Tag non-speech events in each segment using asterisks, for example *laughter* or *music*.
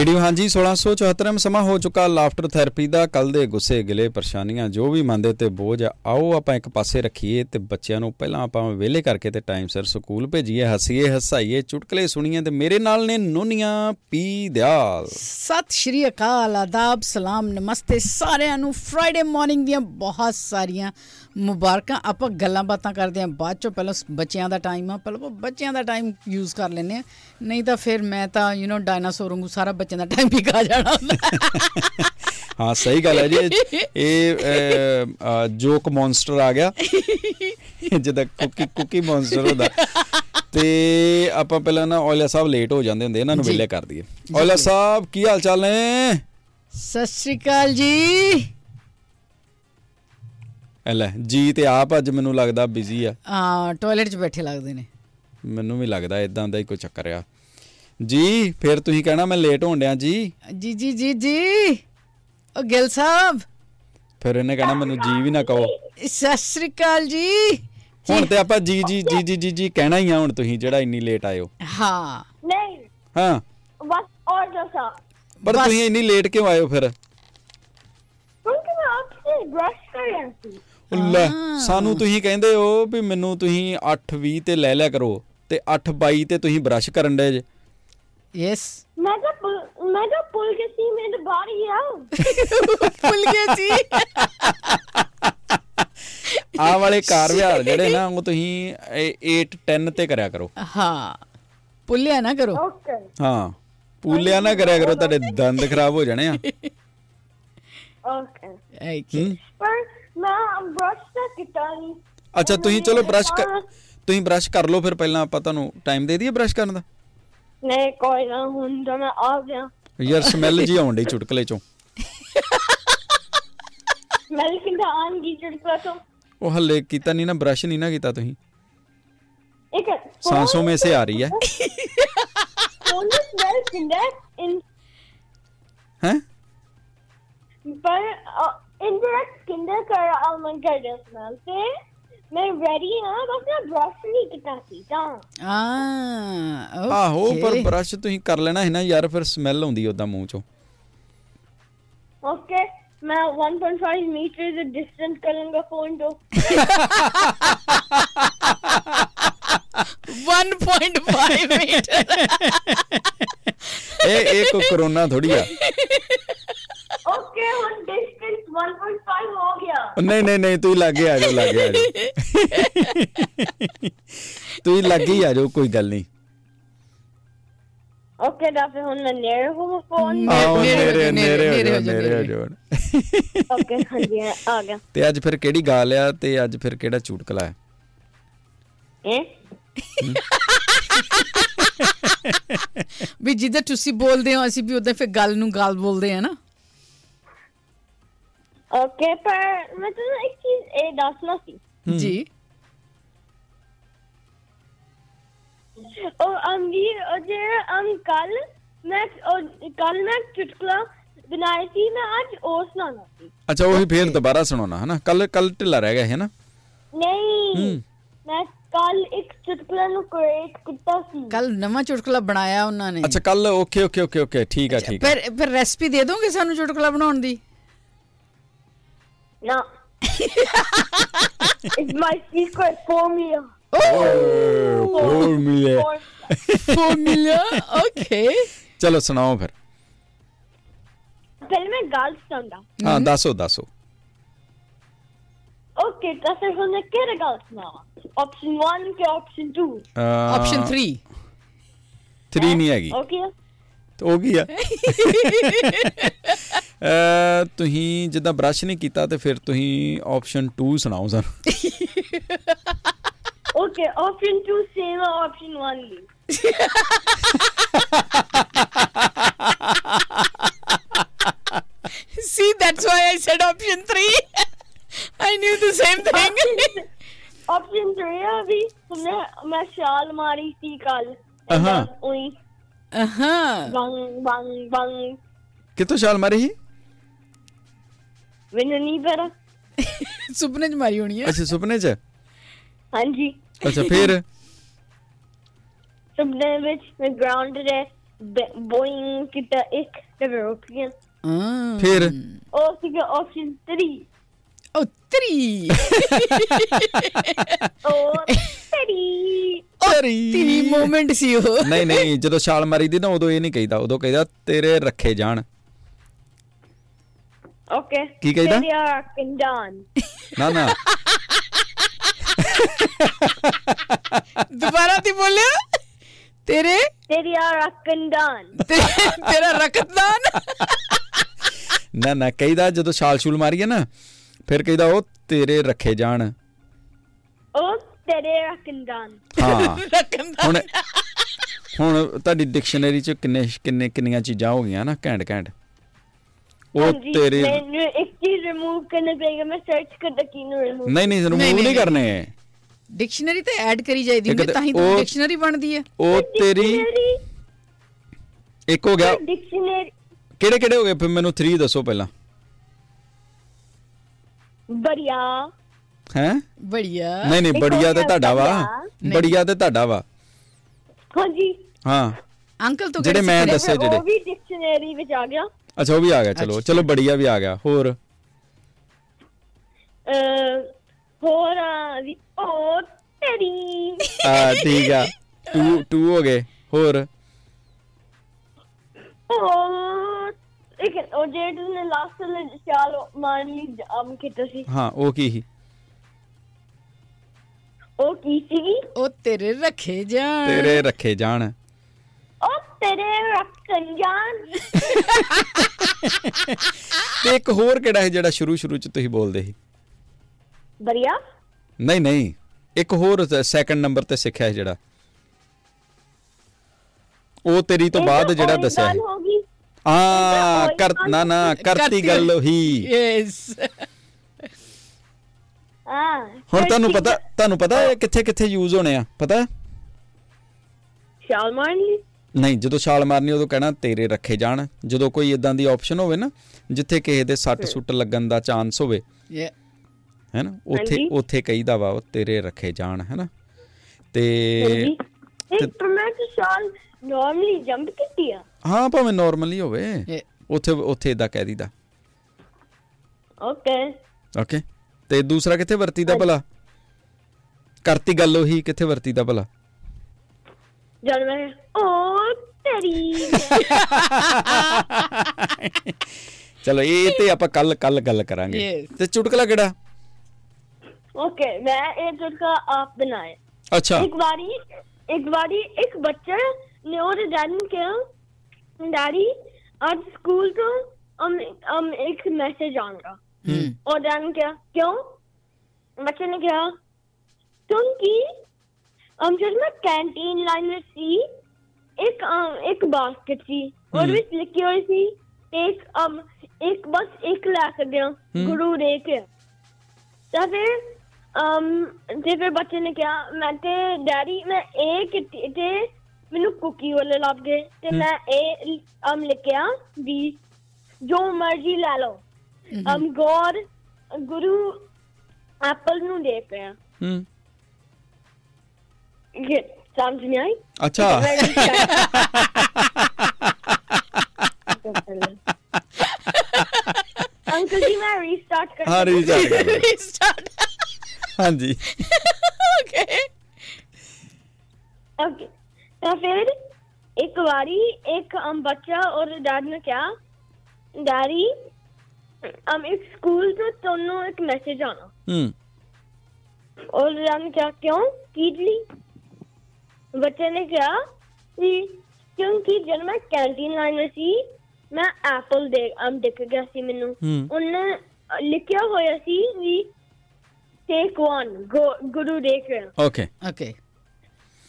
Radio ਹਾਂਜੀ 1674 ਸਮਾਂ ਹੋ ਚੁੱਕਾ। ਲਾਫਟਰ ਥੈਰੇਪੀ ਦਾ ਕੱਲ ਦੇ ਗੁੱਸੇ ਗਿਲੇ ਪਰੇਸ਼ਾਨੀਆਂ ਜੋ ਵੀ ਮੰਨਦੇ ਤੇ ਬੋਝ ਆ, ਆਓ ਆਪਾਂ ਇੱਕ ਪਾਸੇ ਰੱਖੀਏ ਤੇ ਬੱਚਿਆਂ ਨੂੰ ਪਹਿਲਾਂ ਆਪਾਂ ਵਿਹਲੇ ਕਰਕੇ ਤੇ ਟਾਈਮ ਸਿਰ ਸਕੂਲ ਭੇਜੀਏ। ਹੱਸੀਏ ਹਸਾਈਏ ਚੁਟਕਲੇ ਸੁਣੀਏ ਤੇ ਮੇਰੇ ਨਾਲ ਨੇ ਨੋਨੀਆਂ ਪੀ ਦਿਆਲ। ਸਤਿ ਸ਼੍ਰੀ ਅਕਾਲ ਆਦਾਬ ਸਲਾਮ ਨਮਸਤੇ ਸਾਰਿਆਂ ਨੂੰ। ਫਰਾਈਡੇ ਮਾਰਨਿੰਗ ਦੀਆਂ ਬਹੁਤ ਸਾਰੀਆਂ ਮੁਬਾਰਕਾਂ ਆਪਾਂ ਗੱਲਾਂ ਬਾਤਾਂ ਕਰਦੇ ਆਂ ਬਾਅਦ ਚੋਂ ਪਹਿਲਾਂ ਬੱਚਿਆਂ ਦਾ ਟਾਈਮ ਆ ਪਹਿਲਾਂ ਬੱਚਿਆਂ ਦਾ ਟਾਈਮ ਯੂਜ਼ ਕਰ ਲੈਨੇ ਆ ਨਹੀਂ ਤਾਂ ਫਿਰ ਮੈਂ ਤਾਂ ਯੂ نو ਡਾਇਨਾਸੌਰ ਵਾਂਗੂ ਸਾਰਾ ਬੱਚਿਆਂ ਦਾ ਟਾਈਮ ਵੀ ਖਾ ਜਾਣਾ ਹੁੰਦਾ। ਹਾਂ ਸਹੀ ਗੱਲ ਹੈ ਜੀ। ਇਹ- ਜੋਕ ਮੌਨਸਟਰ ਆ ਗਿਆ। ਜਿਹਦਾ ਕੁਕੀ ਕੁਕੀ ਮੌਨਸਟਰ ਹੁੰਦਾ। ਤੇ ਆਪਾਂ ਪਹਿਲਾਂ ਨਾ ਔਲਿਆ ਸਾਹਿਬ ਲੇਟ ਹੋ ਜਾਂਦੇ ਹੁੰਦੇ ਇਹਨਾਂ ਨੂੰ। ਵਿਲੇ ਕਰ ਦਈਏ। ਔਲਿਆ ਸਾਹਿਬ ਕੀ ਹਾਲ ਚਾਲ ਨੇ? ਸਤਿ ਸ਼੍ਰੀ ਅਕਾਲ ਜੀ। ਲੈ ਜੀ ਤੇ ਆਪ ਅੱਜ ਮੈਨੂੰ ਲੱਗਦਾ ਬਿਜ਼ੀ ਆ। ਆ ਟਾਇਲਟ 'ਚ ਬੈਠੇ ਲੱਗਦੇ ਨੇ। ਮੈਨੂੰ ਵੀ ਲੱਗਦਾ ਇਦਾਂ ਦਾ ਹੀ ਕੋਈ ਚੱਕਰ ਆ। ਜੀ ਫਿਰ ਤੁਸੀਂ ਕਹਿਣਾ ਮੈਂ ਲੇਟ ਹੋਣ ਡਿਆ ਜੀ? ਜੀ ਜੀ ਜੀ ਜੀ। ਉਹ ਗਿਲ ਸਾਹਿਬ। ਫਿਰ ਇਹਨੇ ਕਹਿਣਾ ਮੈਨੂੰ ਜੀ ਵੀ ਨਾ ਕਹੋ। ਸਤਿ ਸ਼੍ਰੀ ਅਕਾਲ ਜੀ। ਹੁਣ ਤੇ ਆਪਾਂ ਜੀ ਜੀ ਜੀ ਜੀ ਜੀ ਜੀ ਕਹਿਣਾ ਹੀ ਆ ਹੁਣ ਤੁਸੀਂ ਜਿਹੜਾ ਇੰਨੀ ਲੇਟ ਆਏ ਹੋ। ਹਾਂ। ਨਹੀਂ। ਹਾਂ। ਬਸ ਔਰ ਦੱਸਾ। ਪਰ। ਤੁਸੀਂ ਇੰਨੀ ਲੇਟ ਕਿਉਂ ਹੋ ਫਿਰ? ਕਿਉਂਕਿ ਮੈਂ ਆਪਸੇ ਬ੍ਰਸ਼ ਕਰ ਰਿਹਾ ਸੀ ਲੈ ਸਾਨੂੰ ਤੁਸੀਂ ਕਹਿੰਦੇ ਹੋ ਵੀ ਮੈਨੂੰ ਤੁਸੀਂ 8:20 ਤੇ ਲੈ ਲਿਆ ਕਰੋ ਤੇ 8:22 ਤੇ ਤੁਸੀਂ ਬ੍ਰਸ਼ ਕਰਨ ਦੇ ਜੇ। ਯੈਸ ਮੈਂ ਤਾਂ ਪੁੱਲ- ਮੈਂ ਤਾਂ ਪੁੱਲ ਕੇ ਸੀ ਮੇਰੇ ਬਾਰੀ ਆ। ਭੁੱਲ ਗਏ ਜੀ ਆਹ ਵਾਲੇ ਕਾਰ ਵਿਹਾਰ ਜਿਹੜੇ ਨਾ ਉਹ ਤੁਸੀਂ 8 10 ਤੇ ਕਰਿਆ ਕਰੋ। ਹਾਂ। ਭੁੱਲਿਆ ਨਾ ਕਰੋ। ਓਕੇ ਹਾਂ। ਪੂਲਿਆ ਨਾ ਕਰਿਆ ਕਰੋ ਤੁਹਾਡੇ ਦੰਦ ਖਰਾਬ ਹੋ ਜਾਣੇ ਆ। *laughs* ਓਕੇ ਓਕੇ ਹੂੰ। ਪਰ ਮੈਂ ਬ੍ਰਸ਼ ਤਾਂ ਕੀਤਾ ਨਹੀਂ ਅੱਛਾ ਤੁਸੀਂ ਚਲੋ ਬ੍ਰਸ਼ ਤੁਸੀਂ ਬ੍ਰਸ਼ ਕਰ ਲਓ ਫਿਰ ਪਹਿਲਾਂ ਆਪਾਂ ਤੁਹਾਨੂੰ ਟਾਈਮ ਦੇ ਦਈਏ ਬ੍ਰਸ਼ ਕਰਨ ਦਾ। ਨਹੀਂ ਕੋਈ ਨਾ ਹੁਣ ਤਾਂ ਮੈਂ ਆ ਗਿਆ। ਯਾਰ ਸਮੈਲ ਜੀ ਆਉਣ ਡਈ ਚੁਟਕਲੇ ਚੋਂ। ਸਮੈਲ ਕਿੰਦਾ ਆਂਗੀ ਚੁਟਕਲੇ ਚੋਂ? ਉਹ ਹੱਲੇ ਕੀਤਾ ਨਹੀਂ ਨਾ ਬ੍ਰਸ਼ ਨਹੀਂ ਨਾ ਕੀਤਾ ਤੁਸੀਂ। ਇੱਕ ਸਾਂਸੋਂ ਮੇ ਸੇ ਆ ਰਹੀ ਹੈ। ਫੋਨ ਦੀ ਸਮੈਲ ਕਿੰਦਾ ਇਨ ਹੈ? ਪਰ ਕਰ ਆਲਮੰਡ ਕਰ ਰਿਹਾ ਸਮੈਲ ਤੇ ਮੈਂ ਰੈਡੀ ਹਾਂ ਬਸ ਮੈਂ ਬ੍ਰਸ਼ ਨਹੀਂ ਕੀਤਾ ਸੀ ਤਾਂ ਆ ਆਹੋ ਪਰ ਬ੍ਰਸ਼ ਤੁਸੀਂ ਕਰ ਲੈਣਾ ਹੈ ਨਾ ਯਾਰ ਫਿਰ ਸਮੈਲ ਆਉਂਦੀ ਉਦਾਂ ਮੂੰਹ ਚੋਂ। ਓਕੇ ਮੈਂ 1.5 ਮੀਟਰ ਦੇ ਡਿਸਟੈਂਸ ਕਰਾਂਗਾ ਫੋਨ ਤੋਂ। 1.5 ਮੀਟਰ *laughs* ਇਹ ਇਹ ਕੋ ਕਰੋਨਾ ਥੋੜੀ ਆ ਓਕੇ ਹੁਣ ਡਿਸਟੈਂਸ 1.5 ਹੋ ਗਿਆ ਨਹੀਂ ਨਹੀਂ ਨਹੀਂ ਤੁਸੀਂ ਲਾਗੇ ਆ ਜਾਓ ਲਾਗੇ ਆ ਜਾਓ। ਤੁਸੀਂ ਲਾਗੇ ਹੀ ਆ ਜਾਓ ਕੋਈ ਗੱਲ ਨਹੀਂ। ਓਕੇ ਤਾਂ ਫਿਰ ਹੁਣ ਮੈਂ ਨੇੜੇ ਹੋ ਫੋਨ। ਨੇੜੇ- ਨੇੜੇ ਹੋ ਜਾਓ, ਹੋ ਹੋ ਹੋ ਓਕੇ ਹਾਂਜੀ ਆ ਗਿਆ। ਤੇ ਅੱਜ ਫਿਰ ਕਿਹੜੀ ਗਾਲ ਆ ਤੇ ਅੱਜ ਫਿਰ ਕਿਹੜਾ ਚੁਟਕਲਾ ਹੈ? ਇਹ ਵੀ ਜਿੱਦਾਂ ਤੁਸੀਂ ਬੋਲਦੇ ਹੋ ਅਸੀਂ ਵੀ ਉਦਾਂ ਫਿਰ ਗੱਲ ਨੂੰ ਗਾਲ ਬੋਲਦੇ ਆ ਨਾ। ਓਕੇ ਪਰ ਮੈਂ ਤੁਹਾਨੂੰ ਇੱਕ ਚੀਜ਼ ਇਹ ਦੱਸਣਾ ਸੀ। ਜੀ। ਉਹ ਅੰਗੀ ਉਹ ਜੇ ਅਮ ਕੱਲ ਮੈਂ ਕੱਲ ਮੈਂ ਚੁਟਕਲਾ ਬਣਾਇਆ ਸੀ ਮੈਂ ਅੱਜ ਉਹ ਸੁਣਾਉਣਾ ਸੀ। ਅੱਛਾ ਉਹੀ ਫੇਰ ਦੁਬਾਰਾ ਸੁਣਾਉਣਾ ਹੈ ਨਾ ਕੱਲ ਕੱਲ ਢਿੱਲਾ ਰਹਿ ਗਿਆ ਹੈ ਨਾ ਨਹੀਂ। ਮੈਂ ਕੱਲ ਇੱਕ ਚੁਟਕਲਾ ਨੂੰ ਕ੍ਰੀਏਟ ਕੀਤਾ ਸੀ। ਕੱਲ ਨਵਾਂ ਚੁਟਕਲਾ ਬਣਾਇਆ ਉਹਨਾਂ ਨੇ। ਅੱਛਾ ਕੱਲ ਓਕੇ ਓਕੇ ਓਕੇ ਓਕੇ ਠੀਕ ਆ ਠੀਕ ਆ। ਫਿਰ ਫਿਰ ਰੈਸਪੀ ਦੇ ਦੋਗੇ ਸਾਨੂੰ ਚੁਟਕਲਾ ਬਣਾਉਣ ਦੀ? ਨਾ *laughs* it's my secret formula. ਹੋਰ ਮਿਲੇ ਫਾਰਮੂਲਾ ਓਕੇ ਚਲੋ ਸੁਣਾਓ ਫਿਰ ਪਹਿਲੇ ਮੈਂ ਗੱਲ ਸੁਣਦਾ ਹਾਂ ਦੱਸੋ ਦੱਸੋ ਓਕੇ ਤਾਂ ਫਿਰ ਹੁਣ ਮੈਂ ਕਿਹੜਾ ਗੱਲ ਸੁਣਾਵਾਂ ਆਪਸ਼ਨ 1 ਕਿ ਆਪਸ਼ਨ 2 ਆਪਸ਼ਨ 3 3 ਨਹੀਂ ਹੈਗੀ ਓਕੇ ਤੇ ਉਹ ਕੀ ਆ *laughs* ਅ ਤੁਸੀਂ ਜਿੱਦਾਂ ਬ੍ਰਸ਼ ਨਹੀਂ ਕੀਤਾ ਤੇ ਫਿਰ ਤੁਸੀਂ ਆਪਸ਼ਨ 2 ਸੁਣਾਓ ਸਾਨੂੰ ਓਕੇ ਆਪਸ਼ਨ 2 ਸੇਮ ਆਪਸ਼ਨ 1 ਲਈ See, that's why I said option three. *laughs* I knew the same thing. Option 3 ਆ ਵੀ ਮੈਂ ਮੈਂ ਛਾਲ ਮਾਰੀ ਸੀ ਕੱਲ ਅਹਾਂ। ਉਹੀ uh-huh. ਬੰਗ ਬੰਗ ਬੰਗ ਕਿੱਥੋਂ ਛਾਲ ਮਾਰੀ ਸੀ ਮੈਨੂੰ ਨਹੀਂ ਪਤਾ ਸੁਪਨੇ ਚ ਮਾਰੀ ਹੋਣੀ ਹੈ ਅੱਛਾ ਸੁਪਨੇ 'ਚ ਹਾਂਜੀ ਅੱਛਾ ਫਿਰ ਸੁਪਨੇ ਵਿੱਚ ਮੈਂ ਗਰਾਊਂਡ ਤੇ ਬੋਇੰਗ ਕੀਤਾ ਇੱਕ ਡਿਵੈਲਪੀਆਂ ਹਾਂ ਫਿਰ ਉਹ ਸੀਗਾ ਆਪਸ਼ਨ 3 ਉਹ ਤਰੀ ਉਹ ਤੇਰੀ ਤਰੀ ਮੂਮੈਂਟ ਸੀ ਉਹ। ਨਹੀਂ ਨਹੀਂ ਜਦੋਂ ਛਾਲ ਮਾਰੀ ਦੀ ਨਾ ਉਦੋਂ ਇਹ ਨਹੀਂ ਕਹੀਦਾ। ਉਦੋਂ ਕਹੀਦਾ ਤੇਰੇ ਰੱਖੇ ਜਾਣ। ਓਕੇ ਕੀ ਕਹੀਦਾ? ਤੇਰੀ ਆ ਕੰਡਨ ਨਾ ਨਾ। ਦੁਬਾਰਾ ਤੀ ਬੋਲਿਆ? ਤੇਰੇ? ਤੇਰੀ ਤੇ- ਤੇਰਾ ਰਕਤਦਾਨ ਨਾ ਨਾ ਕਹੀਦਾ ਜਦੋਂ ਛਾਲ ਛੂਲ ਮਾਰੀਏ ਨਾ ਫਿਰ ਕਹੀਦਾ ਉਹ ਤੇਰੇ ਰੱਖੇ ਜਾਣ। ਉਹ ਤੇਰੇ ਆ ਕੰਡਨ ਹਾਂ *laughs* ਹੁਣ ਹੁਣ ਤੁਹਾਡੀ ਡਿਕਸ਼ਨਰੀ ਚ ਕਿੰਨੇ ਕਿੰਨੇ ਕਿੰਨੀਆਂ ਚੀਜ਼ਾਂ ਹੋ ਗਈਆਂ ਨਾ ਘੈਂਟ ਘੈਂਟ? ਉਹ ਤੇਰੇ ਮੈਨੂੰ ਇੱਕ ਚੀਜ਼ ਰਿਮੂਵ ਕਰਨਾ ਪਏਗਾ ਮੈਂ ਸਰਚ ਕਰਦਾ ਕਿਨੂੰ ਰਿਮੂਵ ਨਹੀਂ ਨਹੀਂ ਰਿਮੂਵ ਨਹੀਂ। ਕਰਨੇ। ਡਿਕਸ਼ਨਰੀ ਤੇ ਐਡ ਕਰੀ ਜਾਈਦੀ ਹੁੰਦੀ ਤੇ ਤਾਂ ਹੀ ਤਾਂ ਡਿਕਸ਼ਨਰੀ ਬਣਦੀ ਹੈ। ਉਹ ਤੇਰੀ ਇੱਕ ਹੋ ਗਿਆ। ਡਿਕਸ਼ਨਰੀ ਕਿਹੜੇ ਕਿਹੜੇ ਹੋ ਗਏ? ਫਿਰ ਮੈਨੂੰ 3 ਦੱਸੋ ਪਹਿਲਾਂ। ਬੜੀਆ ਹੈ? ਬੜੀਆ। ਨਹੀਂ ਨਹੀਂ ਬੜੀਆ ਤੇ ਤੁਹਾਡਾ ਵਾ। ਬੜੀਆ ਤੇ ਤੁਹਾਡਾ ਵਾ। ਹਾਂਜੀ। ਹਾਂ। ਅੰਕਲ ਤੋਂ ਜਿਹੜੇ ਮੈਂ? ਦੱਸੇ ਜਿਹੜੇ। ਉਹ ਵੀ ਡਿਕਸ਼ਨਰੀ ਵਿੱਚ ਆ ਗਿਆ। ਅੱਛਾ ਉਹ ਵੀ ਆ ਗਿਆ ਚਲੋ। ਚਲੋ ਬੜੀਆ ਵੀ ਆ ਗਿਆ। ਹੋਰ? ਅਹ, ਹੋਰ ਆ ਵੀ ਉਹ ਤੇਰੀ। ਆ ਠੀਕ ਆ। 2 2 ਹੋ ਗਏ। ਹੋਰ? ਉਹ ਇੱਕ ਉਹ ਜਿਹੜੇ ਤੁਸੀਂ ਲਾਸਟ ਲੈ ਚਾਲ ਮਾਰ ਲਈ ਆਮ ਕੀਤਾ ਸੀ। ਹਾਂ ਉਹ ਕੀ ਸੀ? ਉਹ ਕੀ ਸੀ? ਉਹ ਤੇਰੇ ਰੱਖੇ ਜਾਣ। ਤੇਰੇ ਰੱਖੇ ਜਾਣ। ਉਹ ਤੇਰੇ ਰੱਖਣ ਜਾਨ ਤੇ ਇੱਕ ਹੋਰ ਕਿਹੜਾ ਹੈ ਜਿਹੜਾ ਸ਼ੁਰੂ ਸ਼ੁਰੂ ਚ ਤੁਸੀਂ ਬੋਲਦੇ ਸੀ? ਬੜੀਆ ਨਹੀਂ ਨਹੀਂ ਇੱਕ ਹੋਰ ਸੈਕੰਡ ਨੰਬਰ ਤੇ ਸਿੱਖਿਆ ਹੈ ਜਿਹੜਾ। ਉਹ ਤੇਰੀ ਤੋਂ ਬਾਅਦ ਜਿਹੜਾ ਦੱਸਿਆ ਹੈ ਆ ਕਰ ਨਾ ਨਾ ਕਰਤੀ ਗੱਲ ਹੀ ਯੈਸ ਹਾਂ। ਹੁਣ ਤੁਹਾਨੂੰ ਪਤਾ ਤੁਹਾਨੂੰ ਪਤਾ ਹੈ। ਕਿੱਥੇ ਕਿੱਥੇ ਯੂਜ਼ ਹੋਣੇ ਆ ਪਤਾ? ਹੈ? ਸ਼ਾਲ ਮਾਰਨ ਲਈ ਨਹੀਂ ਜਦੋਂ ਛਾਲ ਮਾਰਨੀ ਉਦੋਂ ਕਹਿਣਾ ਤੇਰੇ ਰੱਖੇ ਜਾਣ। ਜਦੋਂ ਕੋਈ ਇਦਾਂ ਦੀ ਆਪਸ਼ਨ ਹੋਵੇ ਨਾ ਜਿੱਥੇ ਕਿਸੇ ਦੇ ਸੱਟ ਸੁੱਟ ਲੱਗਣ ਦਾ ਚਾਂਸ ਹੋਵੇ। ਯਾ ਹੈਨਾ ਉੱਥੇ। ਉੱਥੇ ਕਹੀਦਾ ਵਾ ਉਹ ਤੇਰੇ ਰੱਖੇ ਜਾਣ ਹੈਨਾ ਤੇ ਹਾਂਜੀ। ਇੱਕ ਤਾਂ ਸ਼ਾਲ ਨਾਰਮਲੀ ਜੰਪ ਕੀਤੀ ਆ। ਹਾਂ ਭਾਵੇਂ ਨਾਰਮਲੀ ਹੋਵੇ। ਉੱਥੇ ਉੱਥੇ ਇਦਾਂ ਕਹਿ ਦੀਦਾ ਓਕੇ ਓਕੇ ਤੇ ਦੂਸਰਾ ਕਿੱਥੇ ਵਰਤੀਦਾ ਭਲਾ? ਕਰਤੀ ਗੱਲ ਉਹੀ ਕਿੱਥੇ ਵਰਤੀਦਾ ਭਲਾ? ਜਦ ਮੈਂ ਉਹ ਤੇਰੀ *laughs* ਚਲੋ ਇਹ ਤੇ ਆਪਾਂ ਕੱਲ ਕੱਲ ਗੱਲ ਕਰਾਂਗੇ. ਤੇ ਚੁਟਕਲਾ ਕਿਹੜਾ? ਓਕੇ ਮੈਂ ਇਹ ਤੁਰਕਾ ਆਪ ਬਣਾਇਆ। ਅੱਛਾ। ਇੱਕ ਵਾਰੀ ਇੱਕ ਵਾਰੀ ਇੱਕ ਬੱਚਾ ਨੇ ਉਹਦੇ ਡੈਡੀ ਨੂੰ ਕਿਹਾ ਡੈਡੀ ਅੱਜ ਸਕੂਲ ਤੋਂ ਅਮ ਅਮ ਇੱਕ ਮੈਸੇਜ ਆਉਂਗਾ और डैड ने कहा क्यों बच्चे ने कहा क्योंकि हम जब मैं कैंटीन लाइन में थी एक um, एक बास्केट थी और ਵਿੱਚ ਲਿਖੀ ਹੋਈ ਸੀ ਇੱਕ um ਇੱਕ ਬਸ ਇੱਕ ਲੈ ਸਕਦੇ ਹਾਂ ਗੁਰੂ ਦੇ ਕੇ ਤਾਂ ਫਿਰ um ਤੇ ਫਿਰ ਬੱਚੇ ਨੇ ਕਿਹਾ ਮੈਂ ਤੇ ਡੈਡੀ ਮੈਂ ਇਹ ਕੀਤੀ ਤੇ ਮੈਨੂੰ ਕੁਕੀ ਵਾਲੇ ਲੱਭ ਗਏ ਤੇ ਮੈਂ ਇਹ um ਲਿਖਿਆ ਵੀ ਜੋ ਮਰਜ਼ੀ ਲੈ ਲਓ um God ਗੁਰੂ ਐਪਲ ਨੂੰ ਦੇਖ ਰਿਹਾ। ਹੂੰ ਇਹ ਸਮਝ ਨਹੀਂ ਆਈ? ਅੱਛਾ। ਅੰਕਲ ਜੀ ਮੈਂ ਰੀਸਟਾਰਟ ਕਰ ਹਾਂ। ਰੀਸਟਾਰਟ ਹਾਂਜੀ। ਓਕੇ ਓਕੇ ਤਾਂ ਫਿਰ ਇੱਕ ਵਾਰੀ ਇੱਕ ਬੱਚਾ ਔਰ ਡੈਡ ਨੇ ਕਿਹਾ ਡੈਡੀ um, ਇੱਕ ਸਕੂਲ ਤੋਂ ਤੁਹਾਨੂੰ ਇੱਕ ਮੈਸੇਜ ਆਣਾ ਹੂੰ। ਨੇ ਕਿਹਾ ਕਿਉਂ? ਕੀ ਲਈ ਬੱਚੇ ਨੇ ਕਿਹਾ ਕਿ ਕਿਉਂਕਿ ਜਦ ਮੈਂ ਕੈਂਟੀਨ ਲਾਈਨ ਵਿੱਚ ਸੀ ਮੈਂ ਐਪਲ ਦੇ ਅਮ ਦਿਖ ਗਿਆ ਸੀ ਮੈਨੂੰ। ਉਹਨੇ ਲਿਖਿਆ ਹੋਇਆ ਸੀ ਵੀ ਟੇਕ ਵਨ ਗੁਰੂ ਦੇਖ ਰਿਹਾ ਓਕੇ ਓਕੇ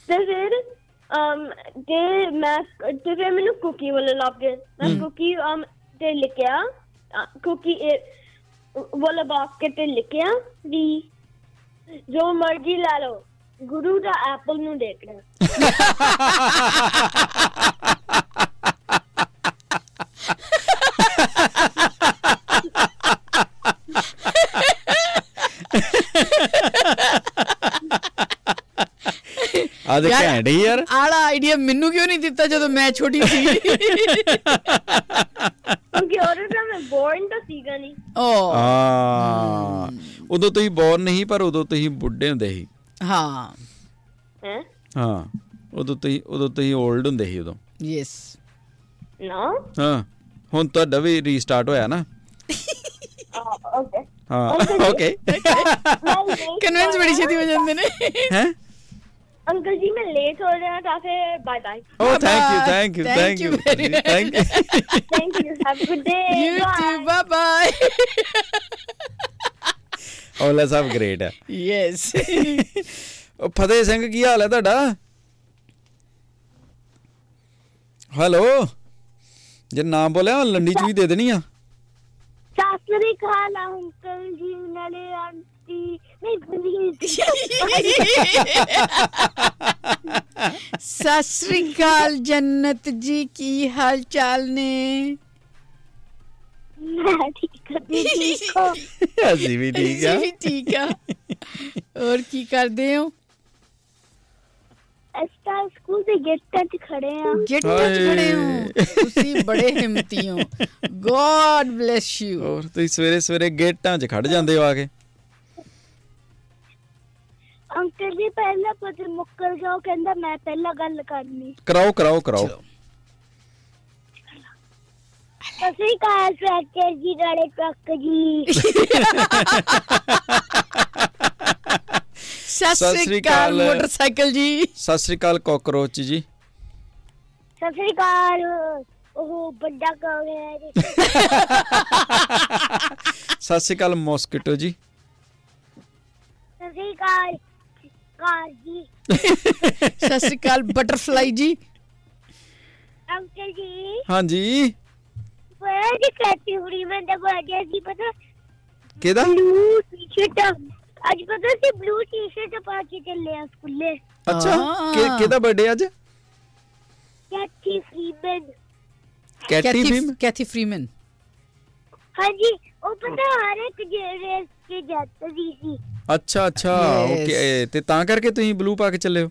ਤੇ ਫਿਰ ਅਮ ਤੇ ਮੈਂ ਤੇ ਫਿਰ ਮੈਨੂੰ ਕੁਕੀ ਵਾਲਾ ਲੱਭ ਗਿਆ ਮੈਂ ਕੁਕੀ ਅਮ ਤੇ ਲਿਖਿਆ ਕੁਕੀ ਵਾਲਾ ਬਾਸਕਟ ਤੇ ਲਿਖਿਆ ਵੀ ਜੋ ਮਰਜ਼ੀ ਲੈ ਲਓ ਗੁਰੂ ਦਾ ਐਪਲ ਨੂੰ ਦੇਖ ਰਿਹਾ ਅੱਜ ਯਾਰ, ਘੈਂਟ ਹੀ ਯਾਰ। ਆਲਾ ਆਈਡੀਆ ਮੈਨੂੰ ਕਿਉਂ ਨਹੀਂ ਦਿੱਤਾ ਜਦੋਂ ਮੈਂ ਛੋਟੀ ਸੀ? ਕਿਉਂਕਿ ਤਾਂ ਮੈਂ ਬੋਰਨ ਤਾਂ ਸੀਗਾ ਨਹੀਂ ਓ। ਆ ਉਦੋਂ ਤੁਸੀਂ ਬੋਰਨ ਨਹੀਂ ਪਰ ਉਦੋਂ ਤੁਸੀਂ ਬੁੱਢੇ ਹੁੰਦੇ ਸੀ। ਹਾਂ। ਹੈ? ਹਾਂ। ਉਦੋਂ ਤੁਸੀਂ ਉਦੋਂ ਤੁਸੀਂ 올ਡ ਹੁੰਦੇ ਸੀ ਉਦੋਂ। ਯੈਸ ਨਾ। ਹਾਂ। ਹੁਣ ਤੁਹਾਡਾ ਵੀ ਰੀਸਟਾਰਟ ਹੋਇਆ ਨਾ। ਓਕੇ ਹਾਂ ਓਕੇ ਕਨਵਿੰਸ *laughs* ਬੜੀ ਛੇਤੀ ਹੋ ਜਾਂਦੇ ਨੇ। ਹੈ? ਅੰਕਲ ਜੀ ਮੈਂ ਲੇਟ ਹੋ ਰਿਹਾ ਤਾਂ ਫਿਰ bye bye O thank you thank you Thank thank you you very much. Thank you thank you have a good day you too bye bye Ola ਸਭ ਗ੍ਰੇਟ ਹੈ ਯੈਸ ਉਹ ਫਤਿਹ ਸਿੰਘ ਕੀ ਹਾਲ ਹੈ ਤੁਹਾਡਾ? ਹੈਲੋ ਜੇ ਨਾਮ ਬੋਲਿਆ ਉਹ ਲੰਡੀ ਚ ਵੀ ਦੇ ਦੇਣੀ ਆ। ਸਾਸਰੀ ਖਾਲਾ ਅੰਕਲ ਜੀ ਨਾਲੇ ਆਂਟੀ। ਸਤਿ ਸ੍ਰੀ ਅਕਾਲ ਜੰਨਤ ਜੀ ਕੀ ਹਾਲ ਚਾਲ ਨੇ ਅਸੀਂ ਵੀ ਠੀਕ ਆ ਅਸੀਂ ਵੀ ਠੀਕ ਆ ਹੋਰ ਕੀ ਕਰਦੇ ਹੋ? ਅਸਤਾ ਸਕੂਲ ਦੇ ਗੇਟਾਂ 'ਚ ਖੜੇ ਆ ਗਿੱਟਾਂ 'ਚ ਖੜੇ ਹੋ? ਤੁਸੀਂ ਬੜੇ ਹਿੰਮਤੀ ਹੋ। ਗੋਡ ਬlesਸ ਯੂ ਹੋਰ ਤੁਸੀਂ ਸਵੇਰੇ ਸਵੇਰੇ ਗੇਟਾਂ 'ਚ ਖੜ ਜਾਂਦੇ ਹੋ ਆ ਕੇ। ਅੰਕਲ ਜੀ ਪਹਿਲਾਂ ਪਤਾ ਮੁੱਕਰ ਗਿਆ ਉਹ ਕਹਿੰਦਾ ਮੈਂ ਪਹਿਲਾਂ ਗੱਲ ਕਰਨੀ। ਕਰਾਓ ਕਰਾਓ ਕਰਾਓ। ਅਸੀਂ ਕਾਰ ਟਰੈਕਟਰ ਜੀ ਨਾਲੇ ਟਰੱਕ ਜੀ। ਸਤਿ ਸ੍ਰੀ ਅਕਾਲ ਮੋਟਰਸਾਈਕਲ ਜੀ। ਸਤਿ ਸ੍ਰੀ ਅਕਾਲ ਕਾਕਰੋਚ ਜੀ। ਸਤਿ ਸ੍ਰੀ ਅਕਾਲ ਉਹ ਵੱਡਾ ਕੌਣ ਹੈ ਜੀ ਸਤਿ ਸ੍ਰੀ ਅਕਾਲ ਮੋਸਕੀਟੋ ਜੀ। ਸਤਿ ਸ੍ਰੀ ਅਕਾਲ। ਕਾਰ ਜੀ। ਸਤਿ ਸ੍ਰੀ ਅਕਾਲ ਬਟਰਫਲਾਈ ਜੀ। ਅੰਕਲ ਜੀ। ਹਾਂਜੀ। ਪਰ ਜੀ ਕੈਟੀ ਫਰੀ ਮੈਂ ਤਾਂ ਬਰਥਡੇ ਸੀ ਪਤਾ। ਕਿਹਦਾ? ਬਲੂ ਟੀ-ਸ਼ਰਟ ਅੱਜ ਪਤਾ ਸੀ ਬਲੂ ਟੀ-ਸ਼ਰਟ ਪਾ ਕੇ ਚੱਲੇ ਆ ਸਕੂਲੇ। ਅੱਛਾ। ਕਿ- ਕਿਹਦਾ ਬਰਥਡੇ ਅੱਜ? Katie Freeman. ਕੈਟੀ ਫੀਮ ਕੈਥੀ ਫਰੀਮਨ। ਹਾਂਜੀ। ਉਹ ਪਤਾ ਹਰ ਇੱਕ ਜਿਹੜੇ ਕੇ ਜਾਂਦੀ ਸੀ। ਅੱਛਾ ਅੱਛਾ Yes. ਓਕੇ ਤੇ ਤਾਂ ਕਰਕੇ ਤੁਸੀਂ ਬਲੂ ਪਾ ਕੇ ਚੱਲੇ ਹੋ?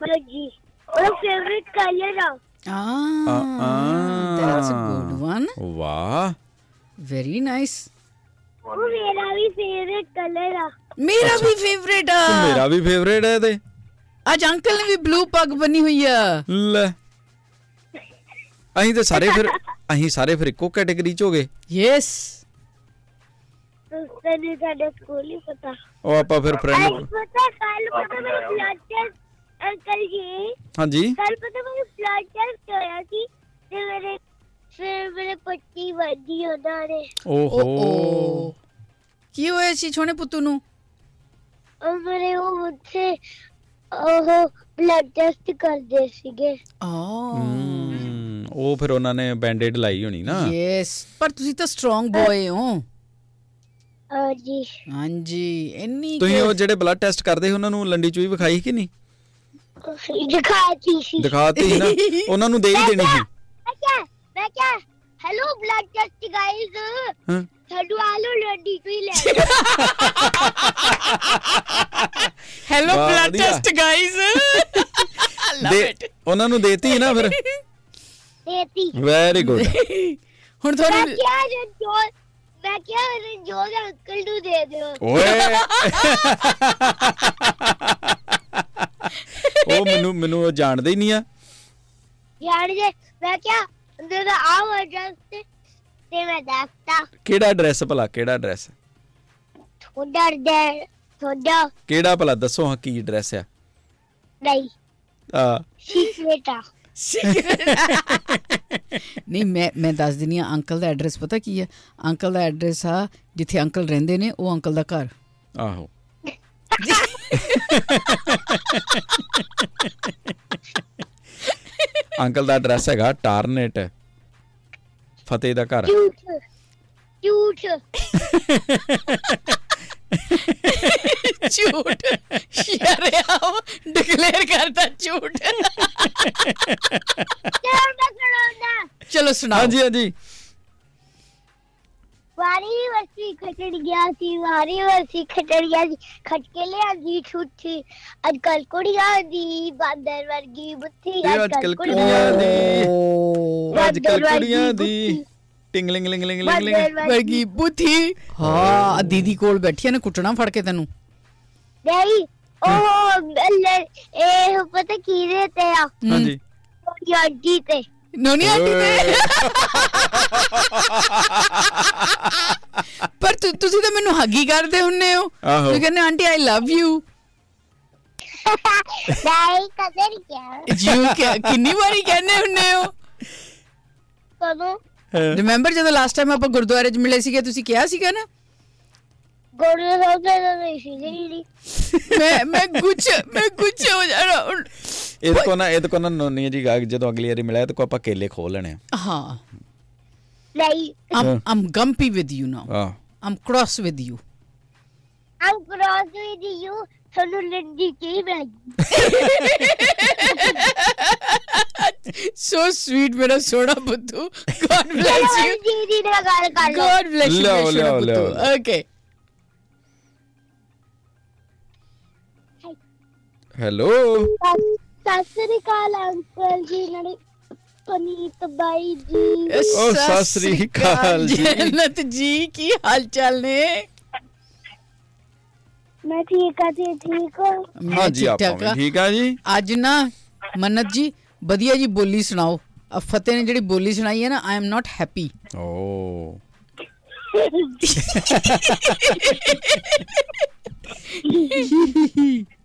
ਹਾਂਜੀ ਉਹਦਾ ਫੇਵਰਿਟ ਕਲਰ ਆ। Ah, ah. that's a good one. ਵਾਹ। Very nice. ਉਹ ਮੇਰਾ ਵੀ ਫੇਵਰਿਟ ਕਲਰ ਆ। ਮੇਰਾ ਵੀ ਫੇਵਰੇਟ ਤੇ ਆ ਮੇਰਾ ਵੀ ਫੇਵਰੇਟ ਹੈ ਤੇ ਅੱਜ ਅੰਕਲ ਨੇ ਵੀ ਬਲੂ ਪੱਗ ਬੰਨੀ ਹੋਈ ਆ। ਲੈ। ਅਸੀਂ ਤੇ ਸਾਰੇ ਫਿਰ ਅਸੀਂ ਸਾਰੇ ਫਿਰ ਇੱਕੋ ਕੈਟਾਗਰੀ ਚ ਹੋ ਗਏ। ਯੈਸ ਤੈਨੂੰ ਸਾਡੇ ਸਕੂਲ ਹੀ ਪਤਾ। ਉਹ ਆਪਾਂ ਫਿਰ ਫਰੈਂਡ ਪਤਾ ਕੱਲ ਪਤਾ ਮੇਰੇ ਫਲੱਡ ਟੈਸਟ ਅੰਕਲ ਜੀ। ਹਾਂਜੀ। ਕੱਲ ਪਤਾ ਮੇਰੇ ਫਲੱਡ ਟੈਸਟ ਹੋਇਆ ਸੀ ਤੇ ਮੇਰੇ ਫਿਰ ਮੇਰੇ ਪੱਟੀ ਵੱਜੀ ਉਹਨਾਂ ਨੇ ਓਹੋ। ਕੀ ਹੋਇਆ ਸੀ ਛੋਣੇ ਪੁੱਤੂ ਨੂੰ? ਉਹ ਮੇਰੇ ਉਹ ਉੱਥੇ ਉਹ ਬਲੱਡ ਟੈਸਟ ਕਰਦੇ ਸੀਗੇ। ਹਮ, ਉਹ ਫਿਰ ਉਹਨਾਂ ਨੇ ਬੈਂਡੇਡ ਲਾਈ ਹੋਣੀ ਨਾ। ਯੈਸ ਪਰ ਤੁਸੀਂ ਤਾਂ ਸਟਰੋਂਗ ਬॉय ਹੋ। ਹਾਂਜੀ। ਹਾਂਜੀ ਇੰਨੀ ਤੁਸੀਂ ਉਹ ਜਿਹੜੇ ਬਲੱਡ ਟੈਸਟ ਕਰਦੇ ਉਹਨਾਂ ਨੂੰ ਲੰਡੀ ਚੂਈ ਵਿਖਾਈ ਕਿ ਨਹੀਂ? ਦਿਖਾਤੀ ਸੀ। ਦਿਖਾਤੀ ਨਾ। *laughs* ਉਹਨਾਂ ਨੂੰ ਦੇ ਹੀ ਦੇਣੀ ਸੀ। ਮੈਂ ਕਿਹਾ ਮੈਂ ਕਿਹਾ ਹੈਲੋ ਬਲੱਡ ਟੈਸਟ ਗਾਇਜ਼ ਹਾਂ। ਸਾਡੂ ਆਲੂ ਲੰਡੀ ਹੀ ਲੈ hello blood. Test guys love ਦੇ ਇਟ ਉਹਨਾਂ ਨੂੰ ਦੇਤੀ ਨਾ ਫਿਰ। *laughs* ਦੇਤੀ। ਵੈਰੀ ਗੁੱਡ *laughs* ਹੁਣ ਮੈਂ ਤੁਹਾਨੂੰ ਕਿਹਾ ਰਣਜੋਤ ਮੈਂ ਕਿਹਾ ਰਣਜੋਤ ਅੰਕਲ ਨੂੰ ਦੇ ਦਿਓ। ਓਏ। *laughs* ਉਹ ਮੈਨੂੰ ਮੈਨੂੰ ਉਹ ਜਾਣਦੇ ਹੀ ਨਹੀਂ ਆ। ਯਾਰ ਜੇ ਮੈਂ ਕਿਹਾ ਅੰਦਰ ਦਾ ਆਓ ਐਡਰੈਸ ਤੇ ਤੇ ਮੈਂ ਦੱਸਤਾ। ਕਿਹੜਾ ਐਡਰੈਸ ਭਲਾ? ਕਿਹੜਾ ਐਡਰੈਸ ਤੁਹਾਡਾ ਦੇ ਤੁਹਾਡਾ ਕਿਹੜਾ ਭਲਾ? ਦੱਸੋ ਹਾਂ ਕੀ ਐਡਰੈਸ ਆ। ਨਹੀਂ। ਆ। ਆ। *laughs* ਨਹੀਂ ਮੈਂ ਮੈਂ ਦੱਸ ਦਿੰਨੀ ਆ ਅੰਕਲ ਦਾ ਐਡਰੈਸ ਪਤਾ ਕੀ ਹੈ? ਅੰਕਲ ਦਾ ਐਡਰੈਸ ਆ ਜਿੱਥੇ ਅੰਕਲ ਰਹਿੰਦੇ ਨੇ ਉਹ ਅੰਕਲ ਦਾ ਘਰ। ਆਹੋ। *laughs* ਅੰਕਲ ਦਾ ਐਡਰੈਸ ਹੈਗਾ ਟਾਰਨੇਟ ਫਤਿਹ ਦਾ ਘਰ। ਝੂਠ ਝੂਠ *laughs* ਝੂਠ। ਸ਼ਰਿਆਮ ਡਿਕਲੇਅਰ ਕਰਦਾ ਝੂਠ। ਚਲੋ ਸੁਣਾਓ। ਹਾਂਜੀ ਹਾਂਜੀ। ਵਾਰੀ ਵਰਸੀ ਖਟੜ ਗਿਆ ਸੀ ਵਾਰੀ ਵਰਸੀ ਖਟੜ ਗਿਆ ਸੀ। ਖਟ ਕੇ ਲਿਆਂਦੀ ਠੁੱਠੀ ਅੱਜ ਕੱਲ ਕੁੜੀਆਂ ਦੀ ਬਾਂਦਰ ਵਰਗੀ ਇਹ ਅੱਜ ਕੱਲ ਕੁੜੀਆਂ ਦੀ। ਓ ਅੱਜ ਕੱਲ ਕੁੜੀਆਂ ਦੀ। ਟਿੰਗਲਿੰਗ ਲਿੰਗ ਲਿੰਗ ਲਿੰਗ ਵਰਗੀ ਬੁੱਧੀ। ਹਾਂ ਦੀਦੀ ਕੋਲ ਬੈਠੀ ਨੇ ਕੁੱਟਣਾ ਫੜ ਕੇ ਤੈਨੂੰ। ਨਹੀਂ ਉਹ ਲੈ- ਇਹ ਪਤਾ ਕਿਹਦੇ ਤੇ ਆ? ਹਾਂਜੀ। ਉਹਦੀ ਆਂਟੀ ਤੇ। ਨੋਨੀ ਆਂਟੀ ਤੇ? ਪਰ ਤੁ- ਤੁਸੀਂ ਤਾਂ ਮੈਨੂੰ ਹੱਗੀ ਕਰਦੇ ਹੁੰਨੇ ਹੋ। ਆਹੋ। ਤੁਸੀਂ ਕਹਿੰਦੇ ਆਂਟੀ ਆਈ ਲਵ ਯੂ ਨਹੀਂ ਕਦੇ ਨਹੀਂ ਕਿਹਾ। ਯੂ ਕਿੰਨੀ ਵਾਰੀ ਕਹਿੰਦੇ ਹੁੰਨੇ ਹੋ? ਕਦੋਂ? ਰਿਮੈਂਬਰ ਜਦੋਂ ਲਾਸਟ ਟਾਈਮ ਆਪਾਂ ਗੁਰਦੁਆਰੇ 'ਚ ਮਿਲੇ ਸੀਗੇ ਤੁਸੀਂ ਕਿਹਾ ਸੀਗਾ ਨਾ? ਤੇ ਤਾਂ ਨਹੀਂ ਸੀ ਜਿਹੜੀ ਮੈਂ ਮੈਂ ਗੁੱਛ ਮੈਂ ਗੁੱਛ ਹੋ ਜਾਣਾ। ਇਹਦੇ ਕੋ ਨਾ ਇਹਦੇ ਕੋ ਨਾ ਨੋਨੀ ਜੀ ਗਾ ਜਦੋਂ ਅਗਲੀ ਵਾਰੀ ਮਿਲਿਆ ਤੇ ਕੋ ਆਪਾਂ ਕੇਲੇ ਖੋਲ ਲੈਣੇ ਹਾਂ ਨਹੀਂ I'm I'm gumpy with you now. ਆਹ I'm cross with you. I'm cross with you ਤੁਹਾਨੂੰ ਲੰਡੀ ਕੀ ਬਣ So sweet ਮੇਰਾ ਸੋਹਣਾ ਬੁੱਧੂ. God bless you. ਦੀਦੀ ਨਾਲ ਗੱਲ ਕਰ ਲਓ God bless you. ਲਿਆਓ, ਮੇਰਾ ਲਿਆਓ, ਬੁੱਧੂ। Okay. ਹੈਲੋ ਸਤਿ ਸ੍ਰੀ ਅਕਾਲ ਅੰਕਲ ਜੀ ਨਾਲੇ ਪਨੀਤ ਬਾਈ ਜੀ। ਓ, ਸਤਿ ਸ੍ਰੀ ਅਕਾਲ ਜੀ। ਜੰਨਤ ਜੀ ਕੀ ਹਾਲ ਚਾਲ ਨੇ? ਮੈਂ ਠੀਕ ਆ ਜੀ ਠੀਕ ਹਾਂ? ਹਾਂਜੀ ਠੀਕ ਆਪਾਂ ਵੀ। ਠੀਕ ਆ ਜੀ। ਅੱਜ ਨਾ ਮੰਨਤ ਜੀ ਵਧੀਆ ਜੀ ਬੋਲੀ ਸੁਣਾਓ। ਆ ਫਤਿਹ ਨੇ ਜਿਹੜੀ ਬੋਲੀ ਸੁਣਾਈ ਹੈ ਨਾ ਆਈ ਐਮ ਨਾਟ ਹੈਪੀ ਓ। *laughs* *laughs* *laughs*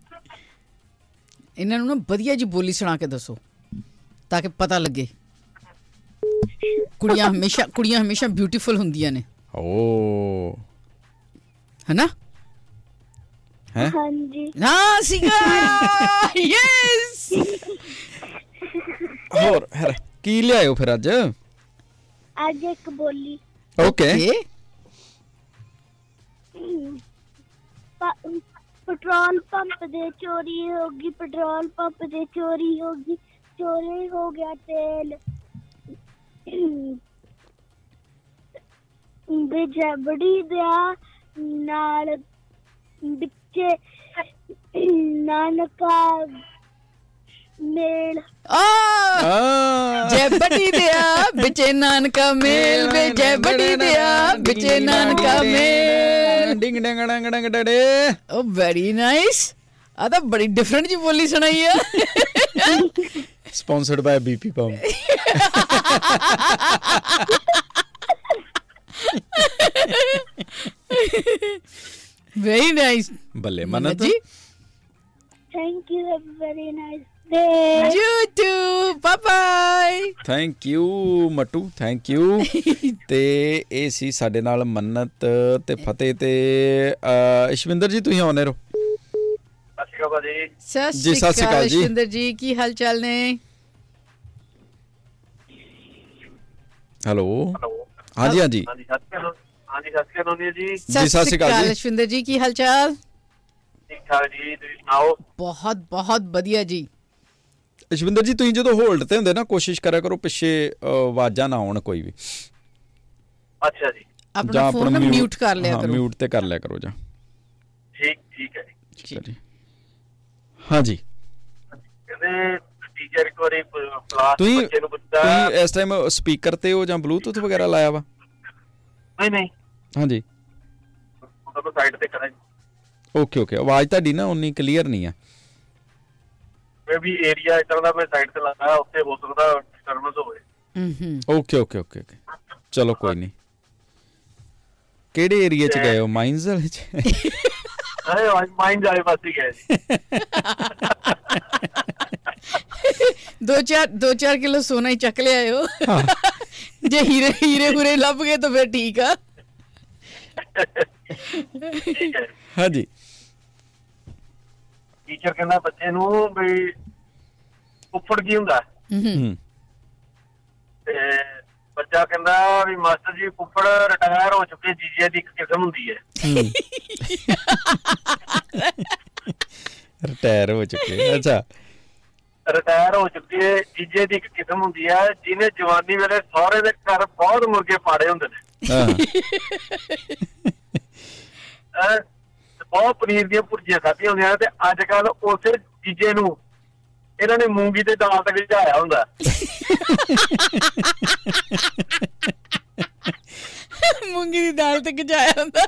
ਇਹਨਾਂ ਨੂੰ ਨਾ ਵਧੀਆ ਜੀ ਬੋਲੀ ਸੁਣਾ ਕੇ ਦੱਸੋ ਤਾਂ ਕਿ ਪਤਾ ਲੱਗੇ। ਕੁੜੀਆਂ ਹਮੇਸ਼ਾ ਕੁੜੀਆਂ ਹਮੇਸ਼ਾ ਬਿਊਟੀਫੁਲ ਹੁੰਦੀਆਂ ਨੇ। ਓ। ਹੈਨਾ? ਹੈ? ਹਾਂਜੀ। ਹਾਂ ਸੀਗਾ! ਯੈਸ ਹੋਰ ਹੈਰ ਕੀ ਲਿਆਇਓ ਫਿਰ ਅੱਜ? ਅੱਜ ਇੱਕ ਬੋਲੀ। ਓਕੇ। ਪ- ਪੈਟਰੋਲ ਪੰਪ ਦੇ ਚੋਰੀ ਹੋ ਗਈ, ਪੈਟਰੋਲ ਪੰਪ ਦੇ ਚੋਰੀ ਹੋ ਗਈ, ਚੋਰੀ ਹੋ ਗਿਆ ਤੇਲ। ਬਿਜਬੜੀ ਦਾ ਨਾਲ ਵਿੱਚੇ ਨਾਨਕਾ ਮੇਲ। ਆ! ਜੈ ਬੜੀ ਦਿਆ ਵਿਚੇ ਨਾਨਕਾ ਮੇਲ ਵੇ ਜੈ ਬੜੀ ਦਿਆ ਵਿਚੇ ਨਾਨਕਾ ਮੇਲ ਡਿੰਗ ਡੰਗ ਡੰਗ ਡੰਗ ਡੜੇ। ਓ ਵੈਰੀ ਨਾਈਸ ਆ ਤਾਂ ਬੜੀ ਡਿਫਰੈਂਟ ਜੀ ਬੋਲੀ ਸੁਣਾਈ ਆ। Sponsored by BP pump very nice ਬੱਲੇ Mannat. Ji thank you have very nice you too bye bye thank you ਮਟੂ thank you ਤੇ ਇਹ ਸੀ ਸਾਡੇ ਨਾਲ ਮੰਨਤ ਤੇ ਫਤਿਹ ਤੇ ਇਸ਼ਵਿੰਦਰ ਜੀ ਤੁਸੀਂ ਆਉਨੇ ਰਹੋ। ਸਤਿ ਸ਼੍ਰੀ ਅਕਾਲ ਜੀ। ਜੀ, ਜੀ। ਸ਼ਿੰਦਰ ਜੀ ਕੀ ਹਾਲ ਚਾਲ ਨੇ? ਹੈਲੋ। ਹਾਂਜੀ ਹਾਂਜੀ। ਹਾਂਜੀ ਸਤਿ ਸ਼੍ਰੀ ਅਕਾਲ। ਹਾਂਜੀ ਸਤਿ ਸ਼੍ਰੀ ਅਕਾਲ ਜੀ। ਸਤਿ ਸ਼੍ਰੀ ਅਕਾਲ ਜੀ। ਸ਼ਿੰਦਰ ਜੀ ਕੀ ਹਾਲ ਚਾਲ? ਠੀਕ ਠਾਕ ਜੀ ਤੁਸੀਂ ਸੁਣਾਓ? ਬਹੁਤ ਬਹੁਤ ਵਧੀਆ ਜੀ। ਇਸ਼ਵਿੰਦਰ ਜੀ ਤੁਸੀਂ ਜਦੋਂ ਹੋਲਡ ਤੇ ਹੁੰਦੇ ਨਾ ਕੋਸ਼ਿਸ਼ ਕਰਿਆ ਕਰੋ ਪਿੱਛੇ ਆਵਾਜ਼ਾਂ ਨਾ ਆਉਣ ਕੋਈ ਵੀ। ਅੱਛਾ ਜੀ। ਆਪਣਾ ਫੋਨ ਨਾ ਮਿਊਟ ਕਰ ਲਿਆ ਹਾਂ ਕਰੋ। ਮਿਊਟ ਤੇ ਕਰ ਲਿਆ ਕਰੋ ਜਾਂ। ਠੀਕ ਠੀਕ ਹੈ ਜੀ। ਠੀਕ ਹੈ ਜੀ। ਕਹਿੰਦੇ ਟੀਚਰ ਇੱਕ ਵਾਰੀ ਕਲਾਸ ਤੁਸੀਂ ਬੱਚੇ ਨੂੰ ਪੁੱਛਦਾ। ਤੁਸੀਂ ਇਸ ਟਾਈਮ ਸਪੀਕਰ ਤੇ ਹੋ ਜਾਂ ਬਲੂਟੁੱਥ ਵਗੈਰਾ ਲਾਇਆ ਵਾ? ਨਹੀਂ ਨਹੀਂ। ਹਾਂਜੀ ਉਹਨਾਂ ਨੂੰ ਸਾਈਡ ਤੇ ਕਰਾਂ ਓਕੇ ਓਕੇ ਆਵਾਜ਼ ਤੁਹਾਡੀ ਨਾ ਉਨੀ ਕਲੀਅਰ ਨਹੀਂ ਆ। ਮੈਂ ਵੀ ਏਰੀਆ ਇਦਾਂ ਦਾ ਮੈਂ ਸਾਈਡ ਤੇ ਲਾਇਆ ਉੱਥੇ ਹੋ ਸਕਦਾ ਡਿਸਟਰਬੈਂਸ ਹੋਵੇ ਹੂੰ ਹੂੰ ਓਕੇ ਓਕੇ ਓਕੇ ਓਕੇ ਚਲੋ ਕੋਈ ਨਹੀਂ ਕਿਹੜੇ ਏਰੀਆ ਚ ਗਏ ਹੋ ਮਾਈਨਸ ਵਾਲੇ ਚ ਅਰੇ ਮਾਈਂਡ ਵਾਲੇ ਪਾਸੇ ਗਏ ਜੀ ਦੋ ਚਾਰ ਦੋ ਚਾਰ ਕਿਲੋ ਸੋਨਾ ਹੀ ਚੱਕ ਲਿਆਇਓ ਜੇ ਹੀਰੇ ਹੀਰੇ ਹੁਰੇ ਲੱਭ ਗਏ ਤਾਂ ਫਿਰ ਠੀਕ ਆ ਠੀਕ ਹੈ ਹਾਂਜੀ ਟੀਚਰ ਕਹਿੰਦਾ ਬੱਚੇ ਨੂੰ ਵੀ ਉੱਪਰ ਕੀ ਹੁੰਦਾ? ਹੂੰ। ਹੂੰ। ਹੂੰ ਤੇ ਬੱਚਾ ਕਹਿੰਦਾ ਵੀ ਮਾਸਟਰ ਜੀ ਫੁੱਫੜ ਰਿਟਾਇਰ ਹੋ ਚੁੱਕੇ ਜੀਜੇ ਦੀ ਇੱਕ ਕਿਸਮ ਹੁੰਦੀ ਹੈ। ਰਿਟਾਇਰ ਹੋ ਚੁੱਕੇ ਅੱਛਾ। ਰਿਟਾਇਰ ਹੋ ਚੁੱਕੇ ਜੀਜੇ ਦੀ ਇੱਕ ਕਿਸਮ ਹੁੰਦੀ ਹੈ ਜਿਹਨੇ ਜਵਾਨੀ ਵੇਲੇ ਸਹੁਰੇ ਦੇ ਘਰ ਬਹੁਤ ਮੁਰਗੇ ਪਾੜੇ ਹੁੰਦੇ ਨੇ। ਹਾਂ? ਬਹੁਤ ਪਨੀਰ ਦੀਆਂ ਭੁਰਜੀਆਂ ਖਾਧੀਆਂ ਹੁੰਦੀਆਂ ਨੇ ਤੇ ਅੱਜ ਕੱਲ ਉਸੇ ਚੀਜ਼ੇ ਨੂੰ ਇਹਨਾਂ ਨੇ ਮੂੰਗੀ ਦੇ ਦਾਲ ਤੇ ਵਿਝਾਇਆ ਹੁੰਦਾ। ਮੂੰਗੀ ਦੀ ਦਾਲ ਤੇ ਗਜਾਇਆ ਹੁੰਦਾ।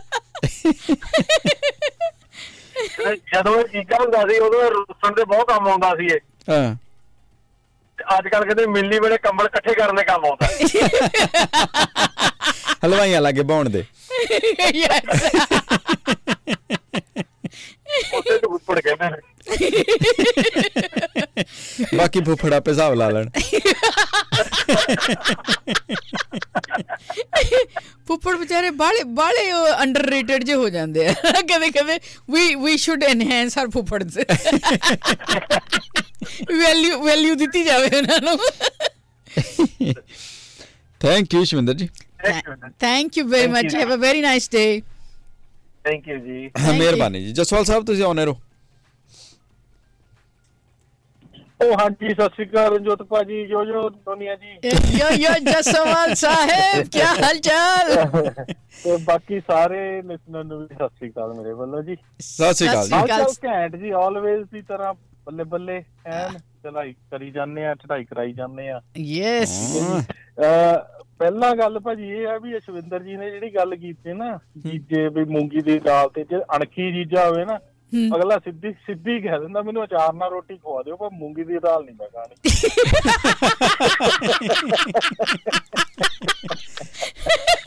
ਤੇ ਜਦੋਂ ਇਹ ਚੀਜ਼ਾਂ ਹੁੰਦਾ ਸੀ ਉਦੋਂ ਰੁੱਸਣ ਦੇ ਬਹੁਤ ਕੰਮ ਆਉਂਦਾ ਸੀ ਇਹ। ਹਾਂ। ਤੇ ਅੱਜ ਕੱਲ ਕਹਿੰਦੇ ਮਿਲਣੀ ਵੇਲੇ ਕੰਬਲ ਇਕੱਠੇ ਕਰਨ ਦੇ ਕੰਮ ਆਉਂਦਾ। ਹਲਵਾਈਆਂ ਲਾਗੇ ਬਾਉਣ ਦੇ। Yes. ਉੱਥੇ ਤੇ ਉੱਪੜ ਕਹਿੰਦੇ ਨੇ। ਬਾਕੀ ਫੁੱਫੜਾ ਪੇ ਹਿਸਾਬ ਲਾ ਲੈਣ। ਫੁੱਫੜ ਵਿਚਾਰੇ ਬਾਲੇ ਬਾਲੇ ਅੰਡਰਰੇਟਡ ਜੇ ਹੋ ਜਾਂਦੇ ਆ। ਕਦੇ ਕਦੇ ਵੀ ਵੀ ਸ਼ੁੱਡ ਐਨਹਾਂਸ ਆਰ ਫੁੱਫੜ ਵੈਲਿਊ ਵੈਲਿਊ ਦਿੱਤੀ ਜਾਵੇ ਉਹਨਾਂ ਨੂੰ। Thank you Shavinder ji. Thank you very much. Have a very nice day thank you ਜੀ. *laughs* ਮਿਹਰਬਾਨੀ ਜੀ। ਜਸਵਾਲ ਸਾਹਿਬ ਤੁਸੀਂ ਆਉਣੇ ਰਹੋ। ਉਹ ਹਾਂਜੀ ਸਤਿ ਸ਼੍ਰੀ ਅਕਾਲ ਰਣਜੋਤ ਭਾਜੀ ਜੋ ਜੋ ਦੁਨੀਆ ਜੀ। ਯੋ ਯੋ ਜਸਵਾਲ ਸਾਹਿਬ ਕੀ ਹਾਲ ਚਾਲ? ਤੇ ਬਾਕੀ ਸਾਰੇ ਲਿਸਨਰ ਨੂੰ ਵੀ ਸਤਿ ਸ਼੍ਰੀ ਅਕਾਲ ਮੇਰੇ ਵੱਲੋਂ ਜੀ। ਸਤਿ ਸ਼੍ਰੀ ਅਕਾਲ ਜੀ। ਸਤਿ ਹਾਲ ਸ਼੍ਰੀ ਅਕਾਲ। ਚਾਲ ਘੈਂਟ ਜੀ ਆਲਵੇਜ਼ ਦੀ ਤਰ੍ਹਾਂ ਬੱਲੇ ਬੱਲੇ ਐਨ ਚੜਾਈ ਕਰੀ ਜਾਂਦੇ ਆ ਚੜਾਈ ਕਰਾਈ ਜਾਂਦੇ ਆ। ਯੈਸ ਹਾਂ, ਪਹਿਲਾਂ ਗੱਲ ਭਾਜੀ ਇਹ ਆ ਵੀ ਅਸ਼ਵਿੰਦਰ ਜੀ ਨੇ ਜਿਹੜੀ ਗੱਲ ਕੀਤੀ ਨਾ ਜੀਜੇ ਵੀ ਮੂੰਗੀ ਦੀ ਦਾਲ ਤੇ ਜੇ ਅਣਖੀ ਜੀਜਾ ਹੋਵੇ ਨਾ। ਅਗਲਾ ਸਿੱਧੀ ਸਿੱਧੀ ਕਹਿ ਦਿੰਦਾ ਮੈਨੂੰ ਅਚਾਰ ਨਾਲ ਰੋਟੀ ਖਵਾ ਦਿਓ ਪਰ ਮੂੰਗੀ ਦੀ ਦਾਲ ਨਹੀਂ ਮੈਂ ਖਾਣੀ।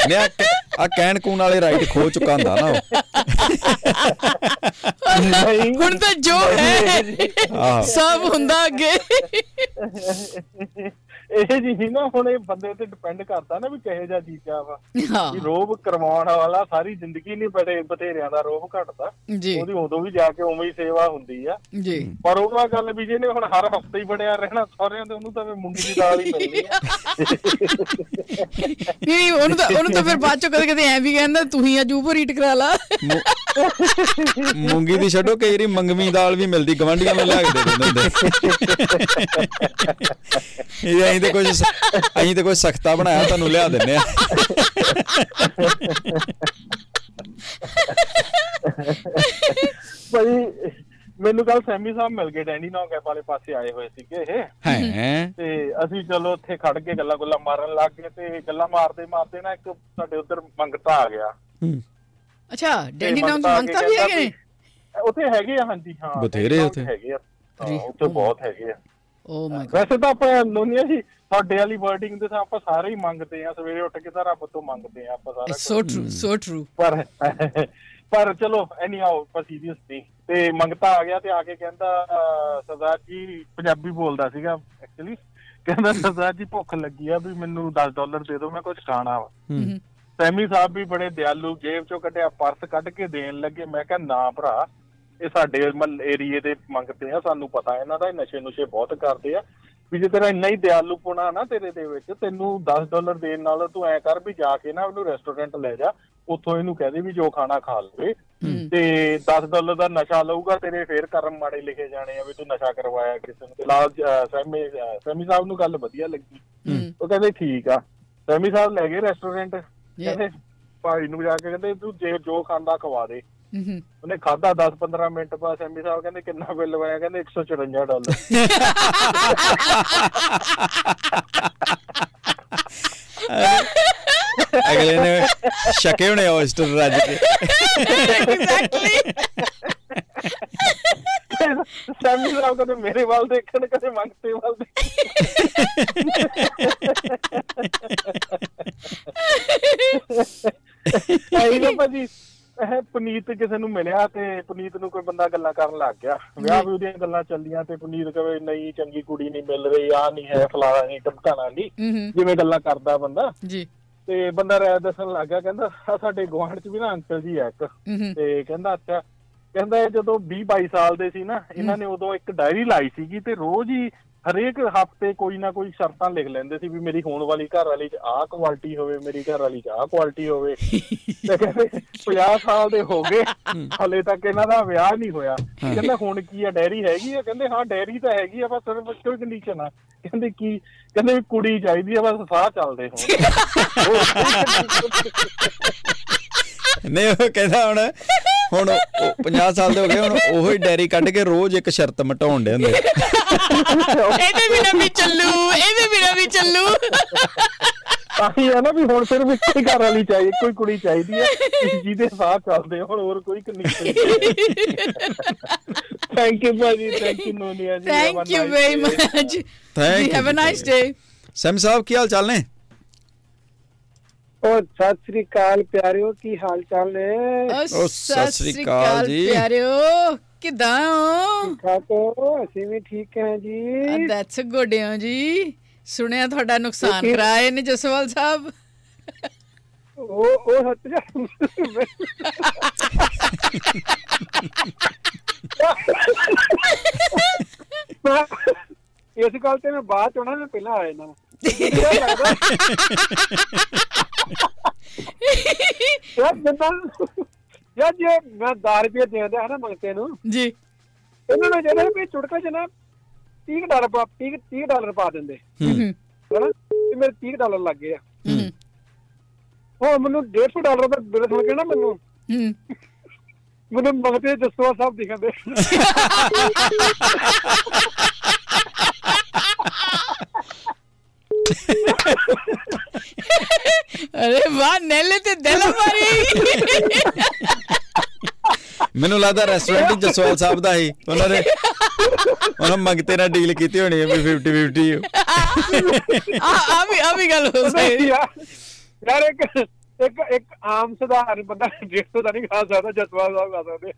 ਨੇ ਆ ਕਹਿਣ ਕੂਣ ਵਾਲੇ ਰਾਈਟ ਖੋ ਚੁੱਕਾ ਹੁੰਦਾ ਨਾ ਉਹ। ਹੁਣ ਤਾਂ ਜੋ ਹੈ ਸਭ ਹੁੰਦਾ ਅੱਗੇ। ਇਹ ਜੀ ਨਾ ਹੁਣ ਇਹ ਬੰਦੇ ਤੇ ਡਿਪੈਂਡ ਕਰਦਾ ਨਾ ਵੀ ਕਿਹੋ ਜਿਹਾ ਜੀਜਾ ਵਾ। ਵੀ ਰੋਬ ਕਰਵਾਉਣ ਵਾਲਾ ਸਾਰੀ ਜ਼ਿੰਦਗੀ ਨਹੀਂ ਬੜੇ ਬਥੇਰਿਆਂ ਦਾ ਰੋਬ ਘਟਦਾ। ਉਹਦੀ ਉਦੋਂ ਵੀ ਜਾ ਕੇ ਉਵੇਂ ਹੀ ਸੇਵਾ ਹੁੰਦੀ ਆ। ਜੀ। ਪਰ ਉਹ ਵਾ ਗੱਲ ਵੀ ਜਿਹਨੇ ਹੁਣ ਹਰ ਹਫ਼ਤੇ ਹੀ ਬੜਿਆ ਰਹਿਣਾ ਸਹੁਰਿਆਂ ਦੇ ਉਹਨੂੰ ਤਾਂ ਫਿਰ ਮੂੰਗੀ ਦੀ ਦਾਲ ਹੀ ਮਿਲਣੀ ਆ। ਨਹੀਂ ਉਹਨੂੰ ਤਾਂ ਉਹਨੂੰ ਤਾਂ ਫਿਰ ਬਾਅਦ ਚੋਂ ਕਦੇ ਕਦੇ ਐ ਵੀ ਕਹਿੰਦਾ ਤੂੰ ਹੀ ਅੱਜ ਉਪਰ ਹੀਟ ਕਰਾ ਲਾ। ਮੂੰਗੀ ਦੀ ਛੱਡੋ ਕਈ ਵਾਰੀ ਮੰਗਵੀਂ ਦਾਲ ਵੀ ਮਿਲਦੀ ਗਵੰਡੀਆਂ ਨੂੰ ਲਿਆ ਕੇ ਦੇ ਦਿੰਦੇ *laughs* ਇਹ ਅਸੀਂ ਤੇ ਕੁਝ ਅਸੀਂ ਤੇ ਕੁਝ ਸਖਤਾ ਬਣਾਇਆ ਤੁਹਾਨੂੰ ਲਿਆ ਦਿੰਨੇ ਆ। ਭਾਈ ਮੈਨੂੰ ਕੱਲ ਸੈਮੀ ਸਾਹਿਬ ਮਿਲ ਗਏ ਡੈਨੀ ਨੌਕੇ ਵਾਲੇ ਪਾਸੇ ਆਏ ਹੋਏ ਸੀਗੇ ਇਹ। ਹੈ? ਤੇ ਅਸੀਂ ਚਲੋ ਉੱਥੇ ਖੜ ਕੇ ਗੱਲਾਂ ਗੁੱਲਾਂ ਮਾਰਨ ਲੱਗ ਗਏ ਤੇ ਗੱਲਾਂ ਮਾਰਦੇ ਮਾਰਦੇ ਨਾ ਇੱਕ ਸਾਡੇ ਉਧਰ ਮੰਗਤਾ ਆ ਗਿਆ। ਅੱਛਾ ਡੈਡੀ ਨਾਮ ਮੰਗਤਾ ਵੀ ਹੈਗੇ ਨੇ? ਉੱਥੇ ਹੈਗੇ ਆ ਹਾਂਜੀ ਹਾਂ ਬਥੇਰੇ ਡੈਡੀ ਉੱਥੇ। ਹੈਗੇ ਆ। ਉੱਥੇ ਬਹੁਤ ਹੈਗੇ ਆ। ਓ ਮਾਈ ਵੈਸੇ ਤਾਂ ਆਪਾਂ ਲੋਨੀਆ ਜੀ ਸਾਡੇ ਵਾਲੀ ਵਰਡਿੰਗ ਦੇ ਤਾਂ ਆਪਾਂ ਸਾਰੇ ਹੀ ਮੰਗਦੇ ਆ ਸਵੇਰੇ ਉੱਠ ਕੇ ਤਾਂ ਰੱਬ ਤੋਂ ਮੰਗਦੇ ਆ ਆਪਾਂ ਸਾਰਾ। ਸੋ ਟਰੂ ਸੋ ਟਰੂ ਪਰ ਪਰ ਚਲੋ ਐਨੀ ਆਓ ਪਰ ਸੀਰੀਅਸ ਨਹੀਂ। ਤੇ ਮੰਗਤਾ ਆ ਗਿਆ ਤੇ ਆ ਕੇ ਕਹਿੰਦਾ ਸਰਦਾਰ ਜੀ ਪੰਜਾਬੀ ਬੋਲਦਾ ਸੀਗਾ ਐਕਚੁਅਲੀ ਕਹਿੰਦਾ ਸਰਦਾਰ ਜੀ ਭੁੱਖ ਲੱਗੀ ਆ ਵੀ ਮੈਨੂੰ 10 ਡਾਲਰ ਦੇ ਦਿਓ ਮੈਂ ਕੁਝ ਖਾਣਾ ਵਾ। ਸੈਮੀ ਸਾਹਿਬ ਵੀ ਬੜੇ ਦਿਆਲੂ ਜੇਬ ਚੋਂ ਕੱਢਿਆ ਪਰਸ ਕੱਢ ਕੇ ਦੇਣ ਲੱਗੇ। ਮੈਂ ਕਿਹਾ ਨਾ ਭਰਾ ਇਹ ਸਾਡੇ ਏਰੀਏ ਦੇ ਮੰਗਤੇ ਆ ਸਾਨੂੰ ਪਤਾ ਇਹਨਾਂ ਦਾ ਨਸ਼ੇ ਨੁਸ਼ੇ ਬਹੁਤ ਕਰਦੇ ਆ। ਵੀ ਜੇ ਤੇਰਾ ਇੰਨਾ ਹੀ ਦਿਆਲੂਪੁਣਾ ਨਾ ਤੇਰੇ ਦੇ ਵਿੱਚ ਤੈਨੂੰ 10 ਡਾਲਰ ਦੇਣ ਨਾਲ ਤੂੰ ਐ ਕਰ ਵੀ ਜਾ ਕੇ ਨਾ ਉਹਨੂੰ ਰੈਸਟੋਰੈਂਟ ਲੈ ਜਾ ਉੱਥੋਂ ਇਹਨੂੰ ਕਹਦੇ ਵੀ ਜੋ ਖਾਣਾ ਖਾ ਲਵੇ। ਤੇ 10 ਡਾਲਰ ਦਾ ਨਸ਼ਾ ਲਊਗਾ ਤੇਰੇ ਫੇਰ ਕਰਮ ਮਾੜੇ ਲਿਖੇ ਜਾਣੇ ਆ ਵੀ ਤੂੰ ਨਸ਼ਾ ਕਰਵਾਇਆ ਕਿਸੇ ਨੂੰ। ਅਹ, ਸੈਮੀ ਸੈਮੀ ਸਾਹਿਬ ਨੂੰ ਗੱਲ ਵਧੀਆ ਲੱਗੀ। ਉਹ ਕਹਿੰਦੇ ਠੀਕ ਆ। ਸੈਮੀ ਸਾਹਿਬ ਲੈ ਗਏ ਰੈਸਟੋਰੈਂਟ ਕਹਿੰਦੇ ਭਾਈ ਨੂੰ ਜਾ ਕੇ ਕਹਿੰਦੇ ਤੂੰ ਜੇ ਜੋ ਖਾਂਦਾ ਖਵਾ ਦੇ। ਉਹਨੇ ਖਾਦਾ 10 15 ਮਿੰਟ ਬਾਅਦ ਸੈਮੀ ਸਾਹਿਬ ਕਹਿੰਦੇ ਕਿੰਨਾ ਬਿੱਲ ਆਇਆ ਕਹਿੰਦੇ 154 ਡਾਲਰ। ਅਗਲੇ ਨੇ ਸ਼ਕੇ ਹੋਣੇ ਔਸਟਰ ਰੱਜ ਕੇ। ਐਗਜ਼ੈਕਟਲੀ ਸੈਮੀ ਸਾਹਿਬ ਕਦੇ ਮੇਰੇ ਵੱਲ ਦੇਖਣ ਕਦੇ ਮੰਗਤੇ ਵੱਲ ਦੇਖਣ ਆਈ ਨਾ ਭਾਜੀ ਇਹ ਪੁਨੀਤ ਕਿਸੇ ਨੂੰ ਮਿਲਿਆ ਤੇ ਪੁਨੀਤ ਨੂੰ ਕੋਈ ਬੰਦਾ ਗੱਲਾਂ ਕਰਨ ਲੱਗ ਗਿਆ। ਵਿਆਹ ਵੀ ਉਹਦੀਆਂ ਗੱਲਾਂ ਚੱਲੀਆਂ ਤੇ ਪੁਨੀਤ ਕਵੇ ਨਹੀਂ ਚੰਗੀ ਕੁੜੀ ਨਹੀਂ ਮਿਲ ਰਹੀ ਆ ਨਹੀਂ ਹੈ ਫਲਾਣਾ ਨਹੀਂ ਟਮਕਾਣਾ ਨਹੀਂ। ਜਿਵੇਂ ਗੱਲਾਂ ਕਰਦਾ ਬੰਦਾ। ਜੀ। ਤੇ ਬੰਦਾ ਰਾਇ ਦੱਸਣ ਲੱਗ ਗਿਆ ਕਹਿੰਦਾ ਸਾਡੇ ਗੁਆਂਢ ਚ ਵੀ ਨਾ ਅੰਕਲ ਜੀ ਆ ਇੱਕ। ਤੇ ਕਹਿੰਦਾ ਅੱਛਾ। ਕਹਿੰਦਾ ਜਦੋਂ 20 22 ਸਾਲ ਦੇ ਸੀ ਨਾ ਇਹਨਾਂ ਨੇ ਉਦੋਂ ਇੱਕ ਡਾਇਰੀ ਲਾਈ ਸੀਗੀ ਤੇ ਰੋਜ਼ ਹੀ ਹਰੇਕ ਹਫ਼ਤੇ ਕੋਈ ਨਾ ਕੋਈ ਸ਼ਰਤਾਂ ਲਿਖ ਲੈਂਦੇ ਸੀ ਵੀ ਮੇਰੀ ਹੋਣ ਵਾਲੀ ਘਰ ਵਾਲੀ ਚ ਆਹ ਕੁਆਲਿਟੀ ਹੋਵੇ ਮੇਰੀ ਘਰ ਵਾਲੀ ਚ ਆਹ ਕੁਆਲਿਟੀ ਹੋਵੇ। ਤੇ ਕਹਿੰਦੇ 50 ਸਾਲ ਦੇ ਹੋ ਗਏ ਹਲੇ ਤੱਕ ਇਹਨਾਂ ਦਾ ਵਿਆਹ ਨਹੀਂ ਹੋਇਆ। ਕਹਿੰਦਾ ਹੁਣ ਕੀ ਆ ਡੈਰੀ ਹੈਗੀ ਆ? ਕਹਿੰਦੇ ਹਾਂ ਡੈਰੀ ਤਾਂ ਹੈਗੀ ਆ ਬਸ ਸਿਰਫ ਇੱਕੋ ਕੰਡੀਸ਼ਨ ਆ। ਕਹਿੰਦੇ ਕੀ ਕਹਿੰਦੇ ਵੀ ਕੁੜੀ ਚਾਹੀਦੀ ਆ ਬਸ ਸਾਹ ਚੱਲਦੇ ਹੋਣ। ਨਹੀਂ ਉਹ ਕਹਿੰਦਾ ਹੁਣ ਹੁਣ ਉਹ 50 ਸਾਲ ਦੇ ਹੋ ਗਏ ਹੁਣ ਉਹੀ ਡੈਰੀ ਕੱਢ ਕੇ ਰੋਜ਼ ਇੱਕ ਸ਼ਰਤ ਮਟਾਉਣ ਦੇ ਹੁੰਦੇ ਇਹਦੇ ਬਿਨਾ ਵੀ ਚੱਲੂ ਇਹਦੇ ਬਿਨਾ ਵੀ ਚੱਲੂ। ਤਾਂ ਹੀ ਨਾ ਵੀ ਹੁਣ ਸਿਰਫ ਇੱਕੋ ਹੀ ਘਰ ਵਾਲੀ ਚਾਹੀਦੀ ਕੋਈ ਕੁੜੀ ਚਾਹੀਦੀ ਕਿ ਜਿਹਦੇ ਸਾਹ ਚੱਲਦੇ ਹੋਣ ਹੋਰ ਕੋਈ ਕੰਡੀਸ਼ਨ ਥੈਂਕ ਯੂ ਭਾਜੀ thank you Nonia ji thank you very much you have a ਜੀ, ਨਾਈਸ ਡੇ ਸੈਮ ਸਾਹਿਬ ਕੀ ਹਾਲ ਚਾਲ ਨੇ? ਉਹ ਸਤਿ ਸ੍ਰੀ ਅਕਾਲ ਪਿਆਰਿਓ ਕੀ ਹਾਲ ਚਾਲ ਨੇ? ਓ, ਸਤਿ ਸ੍ਰੀ ਅਕਾਲ ਜੀ। ਪਿਆਰਿਓ ਕਿਦਾਂ ਹੋ? ਠੀਕ ਹੋ? ਅਸੀਂ ਵੀ ਠੀਕ ਹਾਂ ਜੀ। ਦੈਟਸ ਗੁੱਡ ਹੋ ਜੀ। ਸੁਣਿਆ ਤੁਹਾਡਾ ਨੁਕਸਾਨ. ਕਰਾਏ ਨੇ ਜਸਵਾਲ ਸਾਹਿਬ? ਉਹ ਉਹ ਸੱਚ ਜਾ। ਇਸ ਗੱਲ ਤੇ ਮੈਂ ਬਾਅਦ ਚ ਆਉਣਾ ਮੈਂ ਪਹਿਲਾਂ ਆ ਜਾਣਾ। *laughs* ਯਾਰ ਜਿੱਦਾਂ ਯਾਰ ਜੇ ਮੈਂ 10 ਰੁਪਏ ਦੇ ਦਿੰਦਾ ਹੈ ਨਾ ਮੰਗਤੇ ਨੂੰ ਜੀ। ਇਹਨਾਂ ਨੂੰ ਜਿਹੜਾ ਵੀ ਚੁਟਕਾ ਚ ਨਾ 30 ਡਾਲਰ ਪਾ 30 30 ਡਾਲਰ ਪਾ ਦਿੰਦੇ। ਹੂੰ। ਹਨਾ? ਤੇ ਮੇਰੇ 30 ਡਾਲਰ ਲੱਗ ਗਏ ਆ। ਹੂੰ। ਹੁਣ ਮੈਨੂੰ 150 ਡਾਲਰ ਦਾ ਬਿੱਲ ਸੁਣ ਕੇ ਨਾ ਮੈਨੂੰ ਹੂੰ। ਮੈਨੂੰ ਮੰਗਤੇ ਜਸਵਾ ਸਾਹਿਬ ਦਿਖਦੇ *laughs* *laughs* ਅਰੇ ਵਾਹ ਨੇਲੇ ਤੇ ਦਿਲ ਮਾਰੀ। ਮੈਨੂੰ ਲੱਗਦਾ ਰੈਸਟੋਰੈਂਟ ਜਸਵਾਲ ਸਾਹਿਬ ਦਾ ਹੀ ਉਹਨਾਂ ਨੇ ਉਹਨਾਂ ਮੰਗਤੇ ਨਾਲ ਡੀਲ ਕੀਤੀ ਹੋਣੀ ਹੈ ਵੀ 50 50 ਆ ਆ ਵੀ ਆ ਵੀ ਗੱਲ ਹੋ ਸਕਦੀ। ਯਾਰ ਯਾਰ ਇੱਕ ਇੱਕ ਇੱਕ ਆਮ ਸਧਾਰਨ ਬੰਦਾ 150 ਦਾ ਨਹੀਂ ਖਾ ਸਕਦਾ ਜਸਵਾ ਸਾਹਿਬ ਖਾ ਸਕਦੇ।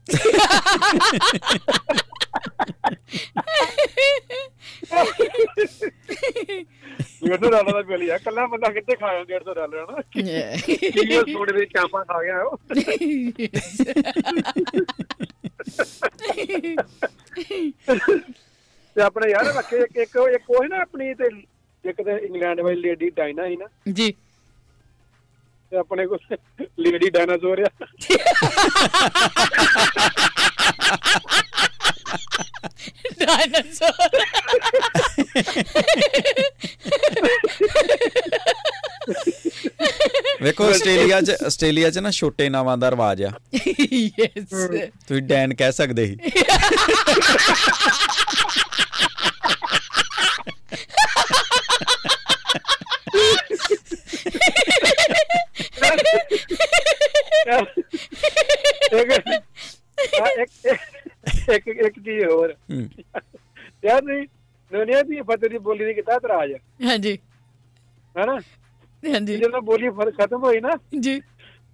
ਡੇਢ ਸੌ ਡਾਲਰ ਦਾ ਬਿੱਲ ਯਾਰ ਕੱਲਾ ਬੰਦਾ ਕਿੱਥੇ ਖਾਇਆ 150 ਡਾਲਰ ਹਨਾ? ਕੀ ਉਹ ਸੋਡੇ ਦੇ ਚਾਪਾਂ ਖਾ ਗਿਆ ਉਹ? ਤੇ ਆਪਣੇ ਯਾਰ ਰੱਖੇ ਇੱਕ ਇੱਕ ਇੱਕ ਉਹ ਸੀ ਨਾ ਆਪਣੀ ਤੇ ਇੱਕ ਤੇ ਇੰਗਲੈਂਡ ਵਾਲੀ ਲੇਡੀ ਡਾਇਨਾ ਸੀ ਨਾ। ਜੀ। ਤੇ ਆਪਣੇ ਕੋਲ ਲੇਡੀ ਡਾਇਨਾਸੌਰ ਆ। ਡਾਇਨਾਸੌਰ। ਵੇਖੋ ਆਸਟ੍ਰੇਲੀਆ 'ਚ ਆਸਟ੍ਰੇਲੀਆ 'ਚ ਨਾ ਛੋਟੇ ਨਾਵਾਂ ਦਾ ਰਿਵਾਜ ਆ। ਯੈਸ ਤੁਸੀਂ ਡੈਨ ਕਹਿ ਸਕਦੇ ਸੀ। ਇੱਕ ਇੱਕ ਇੱਕ ਇੱਕ ਚੀਜ਼ ਹੋਰ। ਯਾਰ ਨਹੀਂ ਦੁਨੀਆ ਦੀ ਫਤਿਹ ਦੀ ਬੋਲੀ ਦੀ ਕਿਤਾ ਤਰਾਜ ਹਾਂਜੀ। ਹੈਨਾ? ਹਾਂਜੀ। ਜਦੋਂ ਬੋਲੀ ਫਰ ਖਤਮ ਹੋਈ ਨਾ ਜੀ।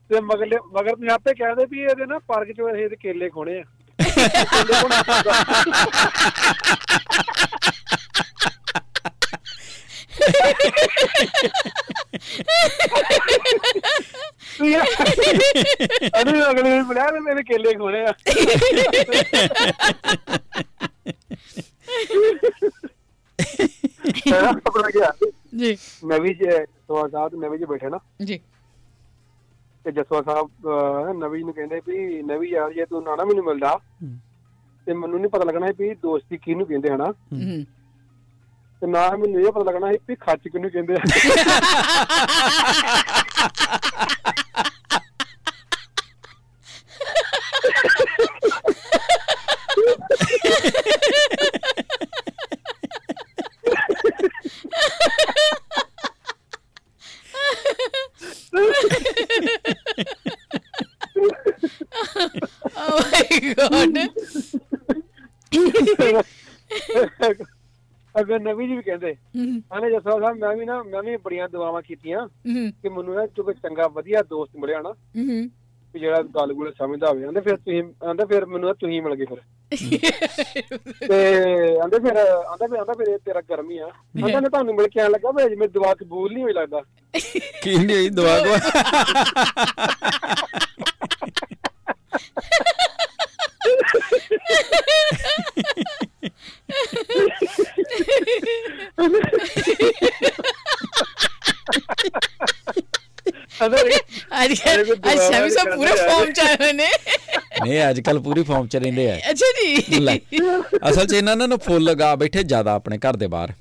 ਤੇ ਮਗਰ ਮਗਰ ਤੁਸੀਂ ਆਪੇ ਕਹਿੰਦੇ ਵੀ ਇਹਦੇ ਨਾ ਪਾਰਕ ਚੋਂ ਇਹ ਕੇਲੇ ਖੋਣੇ ਆ। *laughs* ਅਰੇ ਅਗਲੇ ਨੇ ਬੁਲਾਇਆ ਤੇ ਮੇਰੇ ਕੇਲੇ ਖੋਣੇ ਆ। ਆਪਣਾ ਗਿਆ। ਜੀ। ਨਵੀਂ ਚ ਸਵਾ ਸਾਹਿਬ ਨਵੀਂ ਚ ਬੈਠੇ ਨਾ। ਜੀ। ਤੇ ਜਸਵਾ ਸਾਹਿਬ ਨਵੀ ਨੂੰ ਕਹਿੰਦੇ ਵੀ ਨਵੀ ਯਾਰ ਜੇ ਤੂੰ ਨਾ ਨਾ ਮੈਨੂੰ ਮਿਲਦਾ ਤੇ ਮੈਨੂੰ ਨਹੀਂ ਪਤਾ ਲੱਗਣਾ ਵੀ ਦੋਸਤੀ ਕਿਹਨੂੰ ਕਹਿੰਦੇ ਹਨਾ ਹੂੰ। ਤੇ ਨਾ ਮੈਨੂੰ ਇਹ ਪਤਾ ਲੱਗਣਾ ਸੀ ਵੀ ਖੱਚ ਕਿਹਨੂੰ ਕਹਿੰਦੇ ਆ *laughs* ਓ ਮਾਈ ਗॉड ਅਗਰ ਨਵੀ ਜੀ ਵੀ ਕਹਿੰਦੇ ਆਨੇ ਜਸਵਾ ਸਾਹਿਬ ਮੈਂ ਵੀ ਨਾ ਮੈਂ ਵੀ ਬੜੀਆਂ ਦੁਆਵਾਂ ਕੀਤੀਆਂ ਕਿ ਮੈਨੂੰ ਨਾ ਕੋਈ ਚੰਗਾ ਵਧੀਆ ਦੋਸਤ ਮਿਲਿਆ ਨਾ ਹੂੰ। ਵੀ ਜਿਹੜਾ ਗੱਲ ਗੁਲ ਸਮਝਦਾ ਹੋਵੇ ਆਂਦੇ ਫਿਰ ਤੁਸੀਂ ਆਂਦੇ ਫਿਰ ਮੈਨੂੰ ਨਾ ਤੁਸੀਂ ਮਿਲ ਗਏ ਫਿਰ। *laughs* ਤੇ ਆਂਦੇ ਫਿਰ ਆਂਦਾ ਫਿਰ ਆਂਦਾ ਫਿਰ ਇਹ ਤੇਰਾ ਕਰਮ ਹੀ ਆ। ਆਂਦਾ ਨੇ ਤੁਹਾਨੂੰ ਮਿਲ ਕੇ ਆਣ ਲੱਗਾ ਵੀ ਮੇਰੀ ਦੁਆ ਕਬੂਲ ਨਹੀਂ ਹੋਈ ਲੱਗਦਾ। ਕੀ ਨਹੀਂ ਹੋਈ ਦੁਆ ਕੋ *laughs* *laughs* ਅੱਛਾ ਵੀ ਸਭ ਪੂਰੇ ਫਾਰਮ ਚ ਆਏ ਨੇ। ਨਹੀਂ ਅੱਜ ਕੱਲ ਪੂਰੀ ਫਾਰਮ ਚ ਰਹਿੰਦੇ ਆ। ਅੱਛਾ ਜੀ। ਅਸਲ ਚ ਇਹਨਾਂ ਨੇ ਫੁੱਲ ਲਗਾ ਬੈਠੇ ਜ਼ਿਆਦਾ ਆਪਣੇ ਘਰ ਦੇ ਬਾਹਰ।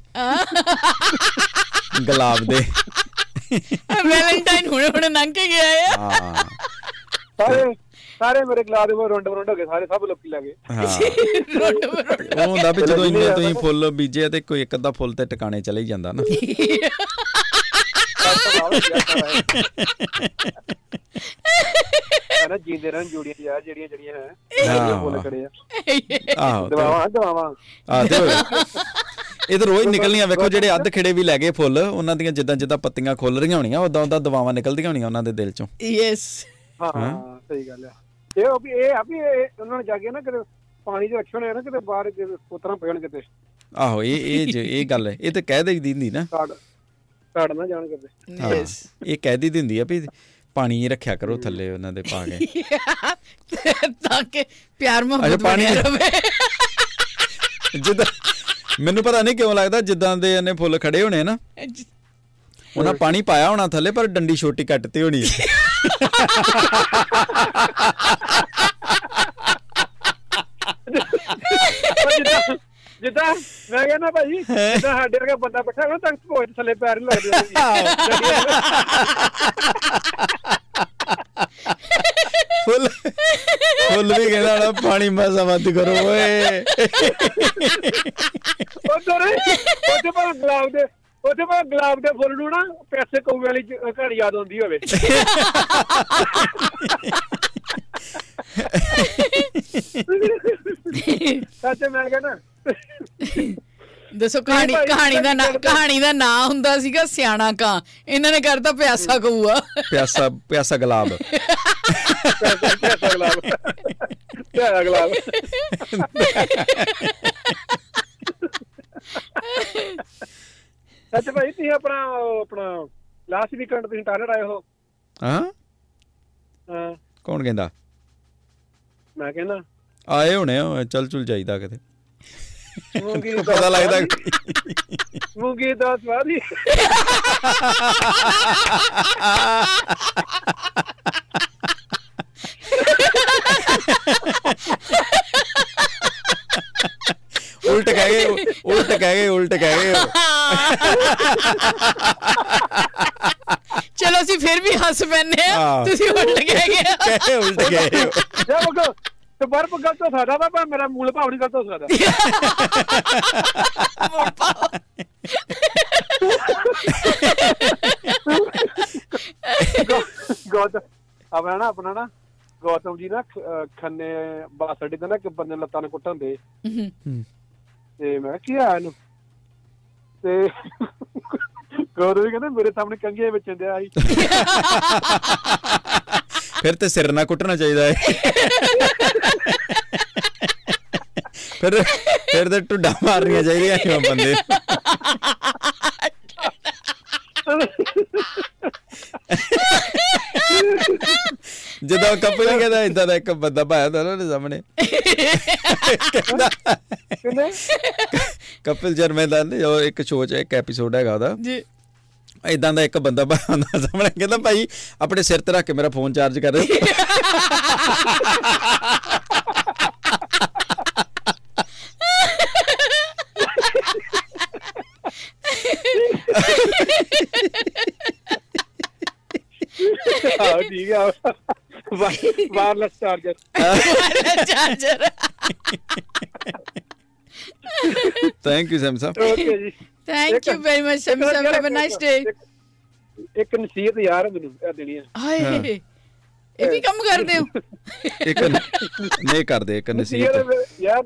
ਗੁਲਾਬ ਦੇ। ਵੈਲੈਂਟਾਈਨ ਹੁਣੇ ਹੁਣੇ ਲੰਘ ਕੇ ਗਿਆ ਆ। ਹਾਂ। ਸਾਰੇ ਮੇਰੇ ਗਲਾਸ ਦੇ ਵਿੱਚ ਰੁੰਡ ਰੁੰਡ ਹੋ ਗਏ ਸਾਰੇ ਸਭ ਲੋਕੀ ਲੱਗੇ ਹਾਂ। *laughs* ਰੋਡ ਰੋਡ ਉਹ ਹੁੰਦਾ ਵੀ ਜਦੋਂ ਇੰਨੇ ਤੁਸੀਂ ਫੁੱਲ ਬੀਜੇ ਤੇ ਕੋਈ ਇੱਕ ਅੱਧਾ ਫੁੱਲ ਤੇ ਟਿਕਾਣੇ ਚਲੇ ਹੀ ਜਾਂਦਾ ਨਾ। ਨਾ ਜੀਂਦੇ ਰਹਿਣ ਜੋੜੀਆਂ ਯਾਰ ਜਿਹੜੀਆਂ ਜਿਹੜੀਆਂ ਹੈ। ਫੁੱਲ ਖੜੇ ਆ। ਆਹੋ ਦਵਾਵਾਂ ਦਵਾਵਾਂ। ਆ ਤੇ ਇਹ ਤਾਂ ਰੋਜ਼ ਨਿਕਲਣੀਆਂ ਵੇਖੋ ਜਿਹੜੇ ਅੱਧ ਖਿੜੇ ਵੀ ਲੈ ਗਏ ਫੁੱਲ ਉਹਨਾਂ ਦੀਆਂ ਜਿੱਦਾਂ ਜਿੱਦਾਂ ਪੱਤੀਆਂ ਖੁੱਲ ਰਹੀਆਂ ਹੋਣੀਆਂ ਉਦਾਂ ਉਦਾਂ ਦਵਾਵਾਂ ਨਿਕਲਦੀਆਂ ਹੋਣੀਆਂ ਉਹਨਾਂ ਦੇ ਦਿਲ ਚੋਂ। ਯੈਸ ਹਾਂ। ਸਹੀ ਗੱਲ ਆ। ਇਹ ਉਹ ਵੀ ਇਹ ਆ ਵੀ ਇਹ ਉਹਨਾਂ ਨੇ ਜਾ ਕੇ ਨਾ ਕਿਤੇ ਪਾਣੀ ਦੇ ਰੱਖੇ ਹੋਣੇ ਆ ਨਾ ਕਿਤੇ ਬਾਹਰ ਕਿਤੇ ਪੁੱਤਰਾਂ ਪੈਣ ਕਿਤੇ। ਆਹੋ ਇਹ ਇਹ ਜ- ਇਹ ਗੱਲ ਹੈ। ਇਹ ਤਾਂ ਕਹਿ ਦੇਈ ਦੀ ਹੁੰਦੀ ਨਾ। ਕਾੜ ਨਾ ਜਾਣ ਕਿਤੇ। ਹਾਂ, ਇਹ ਕਹਿ ਦੀ ਹੁੰਦੀ ਆ ਵੀ ਪਾਣੀ ਰੱਖਿਆ ਕਰੋ ਥੱਲੇ ਉਹਨਾਂ ਦੇ ਪਾ ਕੇ। *laughs* ਤਾਂ ਕਿ ਪਿਆਰ ਮੁਹੱਬਤ ਪਾਣੀ ਬਣਿਆ ਰਵੇ। ਜਿੱਦਾਂ ਮੈਨੂੰ ਪਤਾ ਨਹੀਂ ਕਿਉਂ ਲੱਗਦਾ ਜਿੱਦਾਂ ਦੇ ਇਹਨੇ ਫੁੱਲ ਖੜੇ ਹੋਣੇ ਨਾ। *laughs* ਉਹਨਾਂ ਪਾਣੀ ਪਾਇਆ ਹੋਣਾ ਥੱਲੇ ਪਰ ਡੰਡੀ ਛੋਟੀ ਕੱਟਤੀ ਹੋਣੀ ਹੈ *laughs* ਜਿੱਦਾਂ ਜਿੱਦਾਂ ਮੈਂ ਕਹਿੰਦਾ ਭਾਈ ਜਿੱਦਾਂ ਸਾਡੇ ਵਰਗਾ ਬੰਦਾ ਬੈਠਾ ਹੋਣਾ ਤਾਂ ਭੋਜ ਥੱਲੇ ਪੈਰ ਨਹੀਂ ਲੱਗਦੇ ਫੁੱਲ ਫੁੱਲ ਵੀ ਕਹਿੰਦਾ ਹੋਣਾ ਪਾਣੀ ਮਸਾ ਮਤ ਕਰੋ ਓਏ। ਉਧਰ ਉੱਥੇ ਪਰ ਗੁਲਾਬ ਦੇ ਉੱਥੇ ਪਰ ਗੁਲਾਬ ਦੇ ਫੁੱਲ ਨੂੰ ਨਾ ਪੈਸੇ ਕਊ ਵਾਲੀ ਘੜੀ ਯਾਦ ਆਉਂਦੀ ਹੋਵੇ। ਸੱਚ ਮੈਂ ਕਹਿੰਦਾ ਦੱਸੋ ਕਹਾਣੀ ਕਹਾਣੀ ਦਾ ਨਾਂ ਕਹਾਣੀ। ਦਾ ਨਾਂ ਹੁੰਦਾ ਸੀਗਾ ਸਿਆਣਾ ਕਾਂ। ਇਹਨਾਂ ਨੇ ਕਰਤਾ ਪਿਆਸਾ ਕਊਆ। ਪਿਆਸਾ ਪਿਆਸਾ ਗੁਲਾਬ। ਪੈਸਾ ਗੁਲਾਬ। ਪੈਸਾ ਗੁਲਾਬ। *laughs* ਸੱਚ ਭਾਈ ਤੁਸੀਂ ਆਪਣਾ ਆਪਣਾ ਲਾਸਟ ਵੀਕਐਂਡ ਤੁਸੀਂ ਟਾਰਗੇਟ ਆਏ ਹੋ। ਹਾਂ? ਹਾਂ। ਕੌਣ ਕਹਿੰਦਾ? ਮੈਂ ਕਹਿੰਦਾ। ਆਏ ਹੋਣੇ ਆ, ਚੱਲ ਚੁਲ ਜਾਈਦਾ ਕਿਤੇ। ਮੂੰਗੀ ਦਾ ਪਤਾ ਲੱਗਦਾ ਮੂੰਗੀ ਦਾ ਸਵਾਦ ਹੀ। *laughs* *laughs* ਉਲਟ ਕਹਿ ਗਏ ਉਲਟ ਕਹਿ ਗਏ ਉਲਟ ਕਹਿ ਗਏ ਚਲੋ ਅਸੀਂ ਫਿਰ ਵੀ ਹੱਸ ਪੈਨੇ ਆ। ਤੁਸੀਂ ਉਲਟ ਗਏ ਗਿਆ ਕਹੇ ਉਲਟ ਗਏ ਜੇ ਉਹ ਤੇ ਬਰਫ ਗਲਤ ਹੋ ਸਕਦਾ ਵਾ, ਪਰ ਮੇਰਾ ਮੂਲ ਭਾਵ ਨਹੀਂ ਗਲਤ ਹੋ ਸਕਦਾ ਗੌਤਮ ਆਪਣਾ ਨਾ ਆਪਣਾ ਨਾ ਗੌਤਮ ਜੀ ਨਾ ਖੰਨੇ ਬੱਸ ਅੱਡੇ ਤੇ ਨਾ ਇੱਕ ਬੰਦੇ ਲੱਤਾਂ ਨੂੰ ਕੁੱਟਣ ਦੇ। ਤੇ ਮੈਂ ਕੀ ਆ ਇਹਨੂੰ? ਤੇ ਗੌਤਮ ਜੀ ਕਹਿੰਦਾ, ਮੇਰੇ ਸਾਹਮਣੇ ਕੰਗੇ ਵਿੱਚ ਦਿਆ ਆਈ ਫਿਰ ਤੇ ਸਿਰ ਨਾ ਕੁੱਟਣਾ ਚਾਹੀਦਾ ਹੈ। ਫਿਰ ਫਿਰ ਤੇ ਟੁੱਡਾ ਮਾਰਨੀਆਂ ਚਾਹੀਦੀਆਂ ਨੇ ਉਹ ਬੰਦੇ ਜਦੋਂ ਕਪਲ ਕਹਿੰਦਾ ਇਦਾਂ ਦਾ ਇੱਕ ਬੰਦਾ ਪਾਇਆ ਤਾਂ ਉਹਨਾਂ ਸਾਹਮਣੇ। ਕਹਿੰਦਾ ਕਿੰਨੇ ਕਪਿਲ ਜਰਮੇ ਦਾ ਨਾ ਜੋ ਇੱਕ ਸ਼ੋਅ 'ਚ ਇੱਕ ਐਪੀਸੋਡ ਹੈਗਾ ਉਹਦਾ। ਜੀ। ਇਦਾਂ ਦਾ ਇੱਕ ਬੰਦਾ ਹੁੰਦਾ ਸਾਹਮਣੇ ਕਹਿੰਦਾ ਭਾਈ ਆਪਣੇ ਸਿਰ ਤੇ ਰੱਖ ਕੇ ਮੇਰਾ ਫੋਨ ਚਾਰਜ ਕਰ। ਆਹ ਠੀਕ ਆ। Wireless charger charger thank you Sam Sahib okay ਜੀ. Thank you very much Sammy Sahib have a nice day ਇੱਕ- ਨਸੀਹਤ ਯਾਰ ਮੈਨੂੰ ਇਹ ਦੇਣੀ ਆ। ਹਾਏ ਇਹ ਵੀ ਕੰਮ ਕਰਦੇ ਹੋ? ਇੱਕ ਨਹੀਂ ਕਰਦੇ ਇੱਕ ਨਸੀਹਤ ਯਾਰ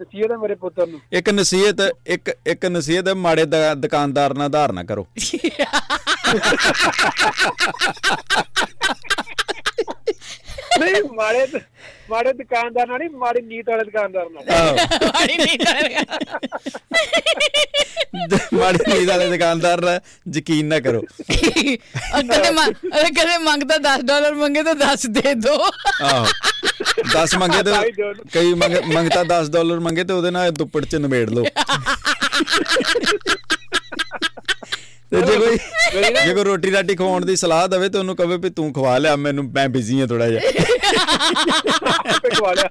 ਨਸੀਹਤ ਹੈ ਮੇਰੇ ਪੁੱਤਰ ਨੂੰ। ਇੱਕ ਨਸੀਹਤ ਇੱਕ ਇੱਕ ਨਸੀਹਤ ਹੈ, ਮਾੜੇ ਦੁਕਾਨਦਾਰ ਨਾਲ ਧਾਰ ਨਾ ਕਰੋ। *laughs* ਨਹੀਂ ਮਾੜੇ ਮਾੜੇ ਦੁਕਾਨਦਾਰ ਨਾਲ ਨਹੀਂ ਮਾੜੀ ਨੀਤ ਵਾਲੇ ਦੁਕਾਨਦਾਰ ਨਾਲ। ਮਾੜੀ ਨਹੀਂ ਕਰੇਗਾ ਮਾੜੇ ਨੀਂਦ ਵਾਲੇ ਦੁਕਾਨਦਾਰ ਨਾਲ ਯਕੀਨ ਨਾ ਕਰੋ। ਕਦੇ ਮੰਗ ਕਦੇ ਮੰਗਦਾ 10 ਡਾਲਰ ਮੰਗੇ ਤਾਂ 10 ਦੇ ਦੋ। ਆਹੋ। 10 ਮੰਗੇ ਤੇ ਕਈ ਮੰਗ- ਮੰਗਤਾ 10 ਡਾਲਰ ਮੰਗੇ ਤੇ ਉਹਦੇ ਨਾਲ ਦੁੱਪੜ ਚ ਨਿਬੇੜ ਲਓ। *laughs* ਤੇ ਜੇ ਕੋਈ ਜੇ ਕੋਈ ਰੋਟੀ ਰਾਟੀ ਖਵਾਉਣ ਦੀ ਸਲਾਹ ਦੇਵੇ ਤੇ ਉਹਨੂੰ ਕਹੇ ਵੀ ਤੂੰ ਖਵਾ ਲਿਆ ਮੈਨੂੰ ਮੈਂ ਬਿਜ਼ੀ ਹਾਂ ਥੋੜਾ ਜਿਹਾ। ਖਵਾ ਲਿਆ।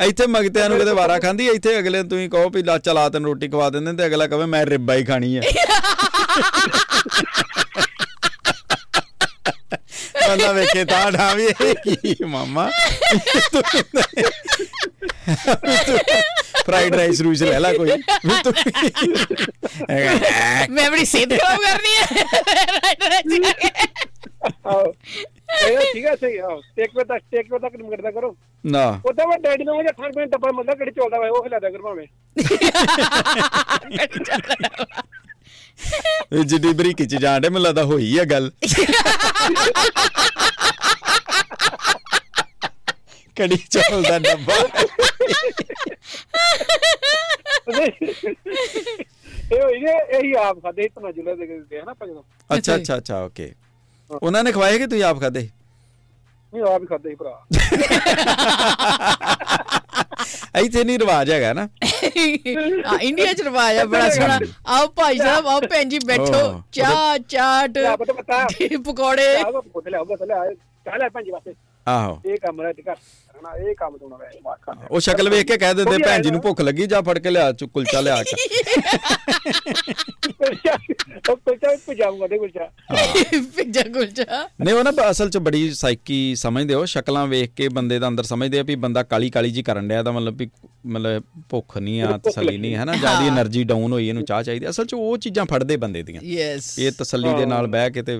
ਆ ਇੱਥੇ ਮਗਤਿਆਂ ਨੂੰ ਕਦੇ ਵਾਰਾ ਖਾਂਦੀ ਇੱਥੇ ਅਗਲੇ ਨੂੰ ਤੁਸੀਂ ਕਹੋ ਵੀ ਲਾ ਚਲਾ ਤੈਨੂੰ ਰੋਟੀ ਖਵਾ ਦਿੰਦੇ ਤੇ ਅਗਲਾ ਕਹੇ ਮੈਂ ਰਿੱਬਾ ਹੀ ਖਾਣੀ ਹੈ ਬੰਦਾ ਵੇਖੇ ਤਾਂ ਢਾਵੀ ਇਹ ਕੀ ਮਾਮਾ? ਫਰਾਈਡ ਰਾਈਸ ਰੂਸ ਲੈ ਲਾ ਕੋਈ। ਵੀ ਤੂੰ ਮੈਂ ਬੜੀ ਖਰਾਬ ਕਰਨੀ ਹੈ। ਆਓ ਇਹ ਠੀਕ ਹੈ ਸਹੀ ਆਓ ਟੇਕ ਵੇ ਤੱਕ ਟੇਕ ਵੇ ਤੱਕ ਨਿਮੜਦਾ ਕਰੋ। ਨਾ। ਉਹਦਾ ਮੈਂ ਡੈਡੀ ਨੂੰ 18 ਮਿੰਟ ਡੱਬਾ ਮੰਦਾ ਕਿਹੜੀ ਚੱਲਦਾ ਵਾ ਉਹ ਖਿਲਾਦਾ ਕਰ ਭਾਵੇਂ। ਇਹ ਜਿੱਡੀ ਬਰੀਕੀ ਚ ਜਾਂਦੇ ਮੈਨੂੰ ਲੱਗਦਾ ਹੋਈ ਆ ਗੱਲ। ਕੜੀ ਚੌਲ ਦਾ ਡੱਬਾ? ਇਹ ਹੋਈ ਨੇ ਇਹੀ ਆਪ ਖਾਦੇ ਇਤਨਾ ਜੁਲੇ ਦੇ ਗਏ ਹਨਾ ਆਪਾਂ ਜਦੋਂ। ਅੱਛਾ ਅੱਛਾ ਅੱਛਾ ਓਕੇ। ਉਹਨਾਂ ਨੇ ਖਵਾਏ ਕਿ ਤੁਸੀਂ ਆਪ ਖਾਦੇ ਨਹੀਂ ਆਪ ਹੀ ਖਾਦੇ ਸੀ ਭਰਾ। *laughs* ਇੱਥੇ ਨਹੀਂ ਰਿਵਾਜ ਹੈਗਾ ਨਾ। ਆ ਇੰਡੀਆ ਚ ਰਵਾਜ ਆ ਬੜਾ ਸੋਹਣਾ। ਆਓ ਭਾਈ ਸਾਹਿਬ ਆਓ ਭੈਣ ਜੀ ਬੈਠੋ। ਚਾਹ ਚਾਟ ਪਕੌੜੇ। ਚਾਹ ਲੈ ਪੰਜ ਵਾਸਤੇ। ਆਹੋ। ਇਹ ਕੰਮ ਦਾ ਟਿਕਾ ਹਨਾ ਇਹ ਕੰਮ ਤੋਂ ਨਾ ਵਾਕਾ ਉਹ ਸ਼ਕਲ ਵੇਖ ਕੇ ਕਹਿ ਦਿੰਦੇ ਭੈਣ ਜੀ ਨੂੰ ਭੁੱਖ ਲੱਗੀ ਜਾ ਫੜ ਕੇ ਲਿਆ ਚੁ ਕੁਲਚਾ ਲਿਆ ਕੇ। ਉਹ ਕੁਲਚਾ ਵੀ ਪਜਾਉਂਗਾ ਦੇ ਕੁਲਚਾ। ਪਿੱਜਾ ਕੁਲਚਾ। ਨਹੀਂ ਉਹ ਨਾ ਅਸਲ ਚ ਬੜੀ ਸਾਈਕੀ ਸਮਝਦੇ ਹੋ ਸ਼ਕਲਾਂ ਵੇਖ ਕੇ ਬੰਦੇ ਦਾ ਅੰਦਰ ਸਮਝਦੇ ਆ ਵੀ ਬੰਦਾ ਕਾਲੀ ਕਾਲੀ ਜੀ ਕਰਨ ਡਿਆ ਦਾ ਮਤਲਬ ਵੀ ਮਤਲਬ ਭੁੱਖ ਨਹੀਂ ਆ ਤਸੱਲੀ ਨਹੀਂ ਹੈ ਨਾ ਜਿਆਦੀ એનર્ਜੀ ਡਾਊਨ ਹੋਈ ਇਹਨੂੰ ਚਾਹ ਚਾਹੀਦੀ। ਅਸਲ ਚ ਉਹ ਚੀਜ਼ਾਂ ਫੜਦੇ ਬੰਦੇ ਦੀਆਂ। ਯੈਸ ਇਹ ਤਸੱਲੀ ਦੇ ਨਾਲ ਬਹਿ ਕੇ ਤੇ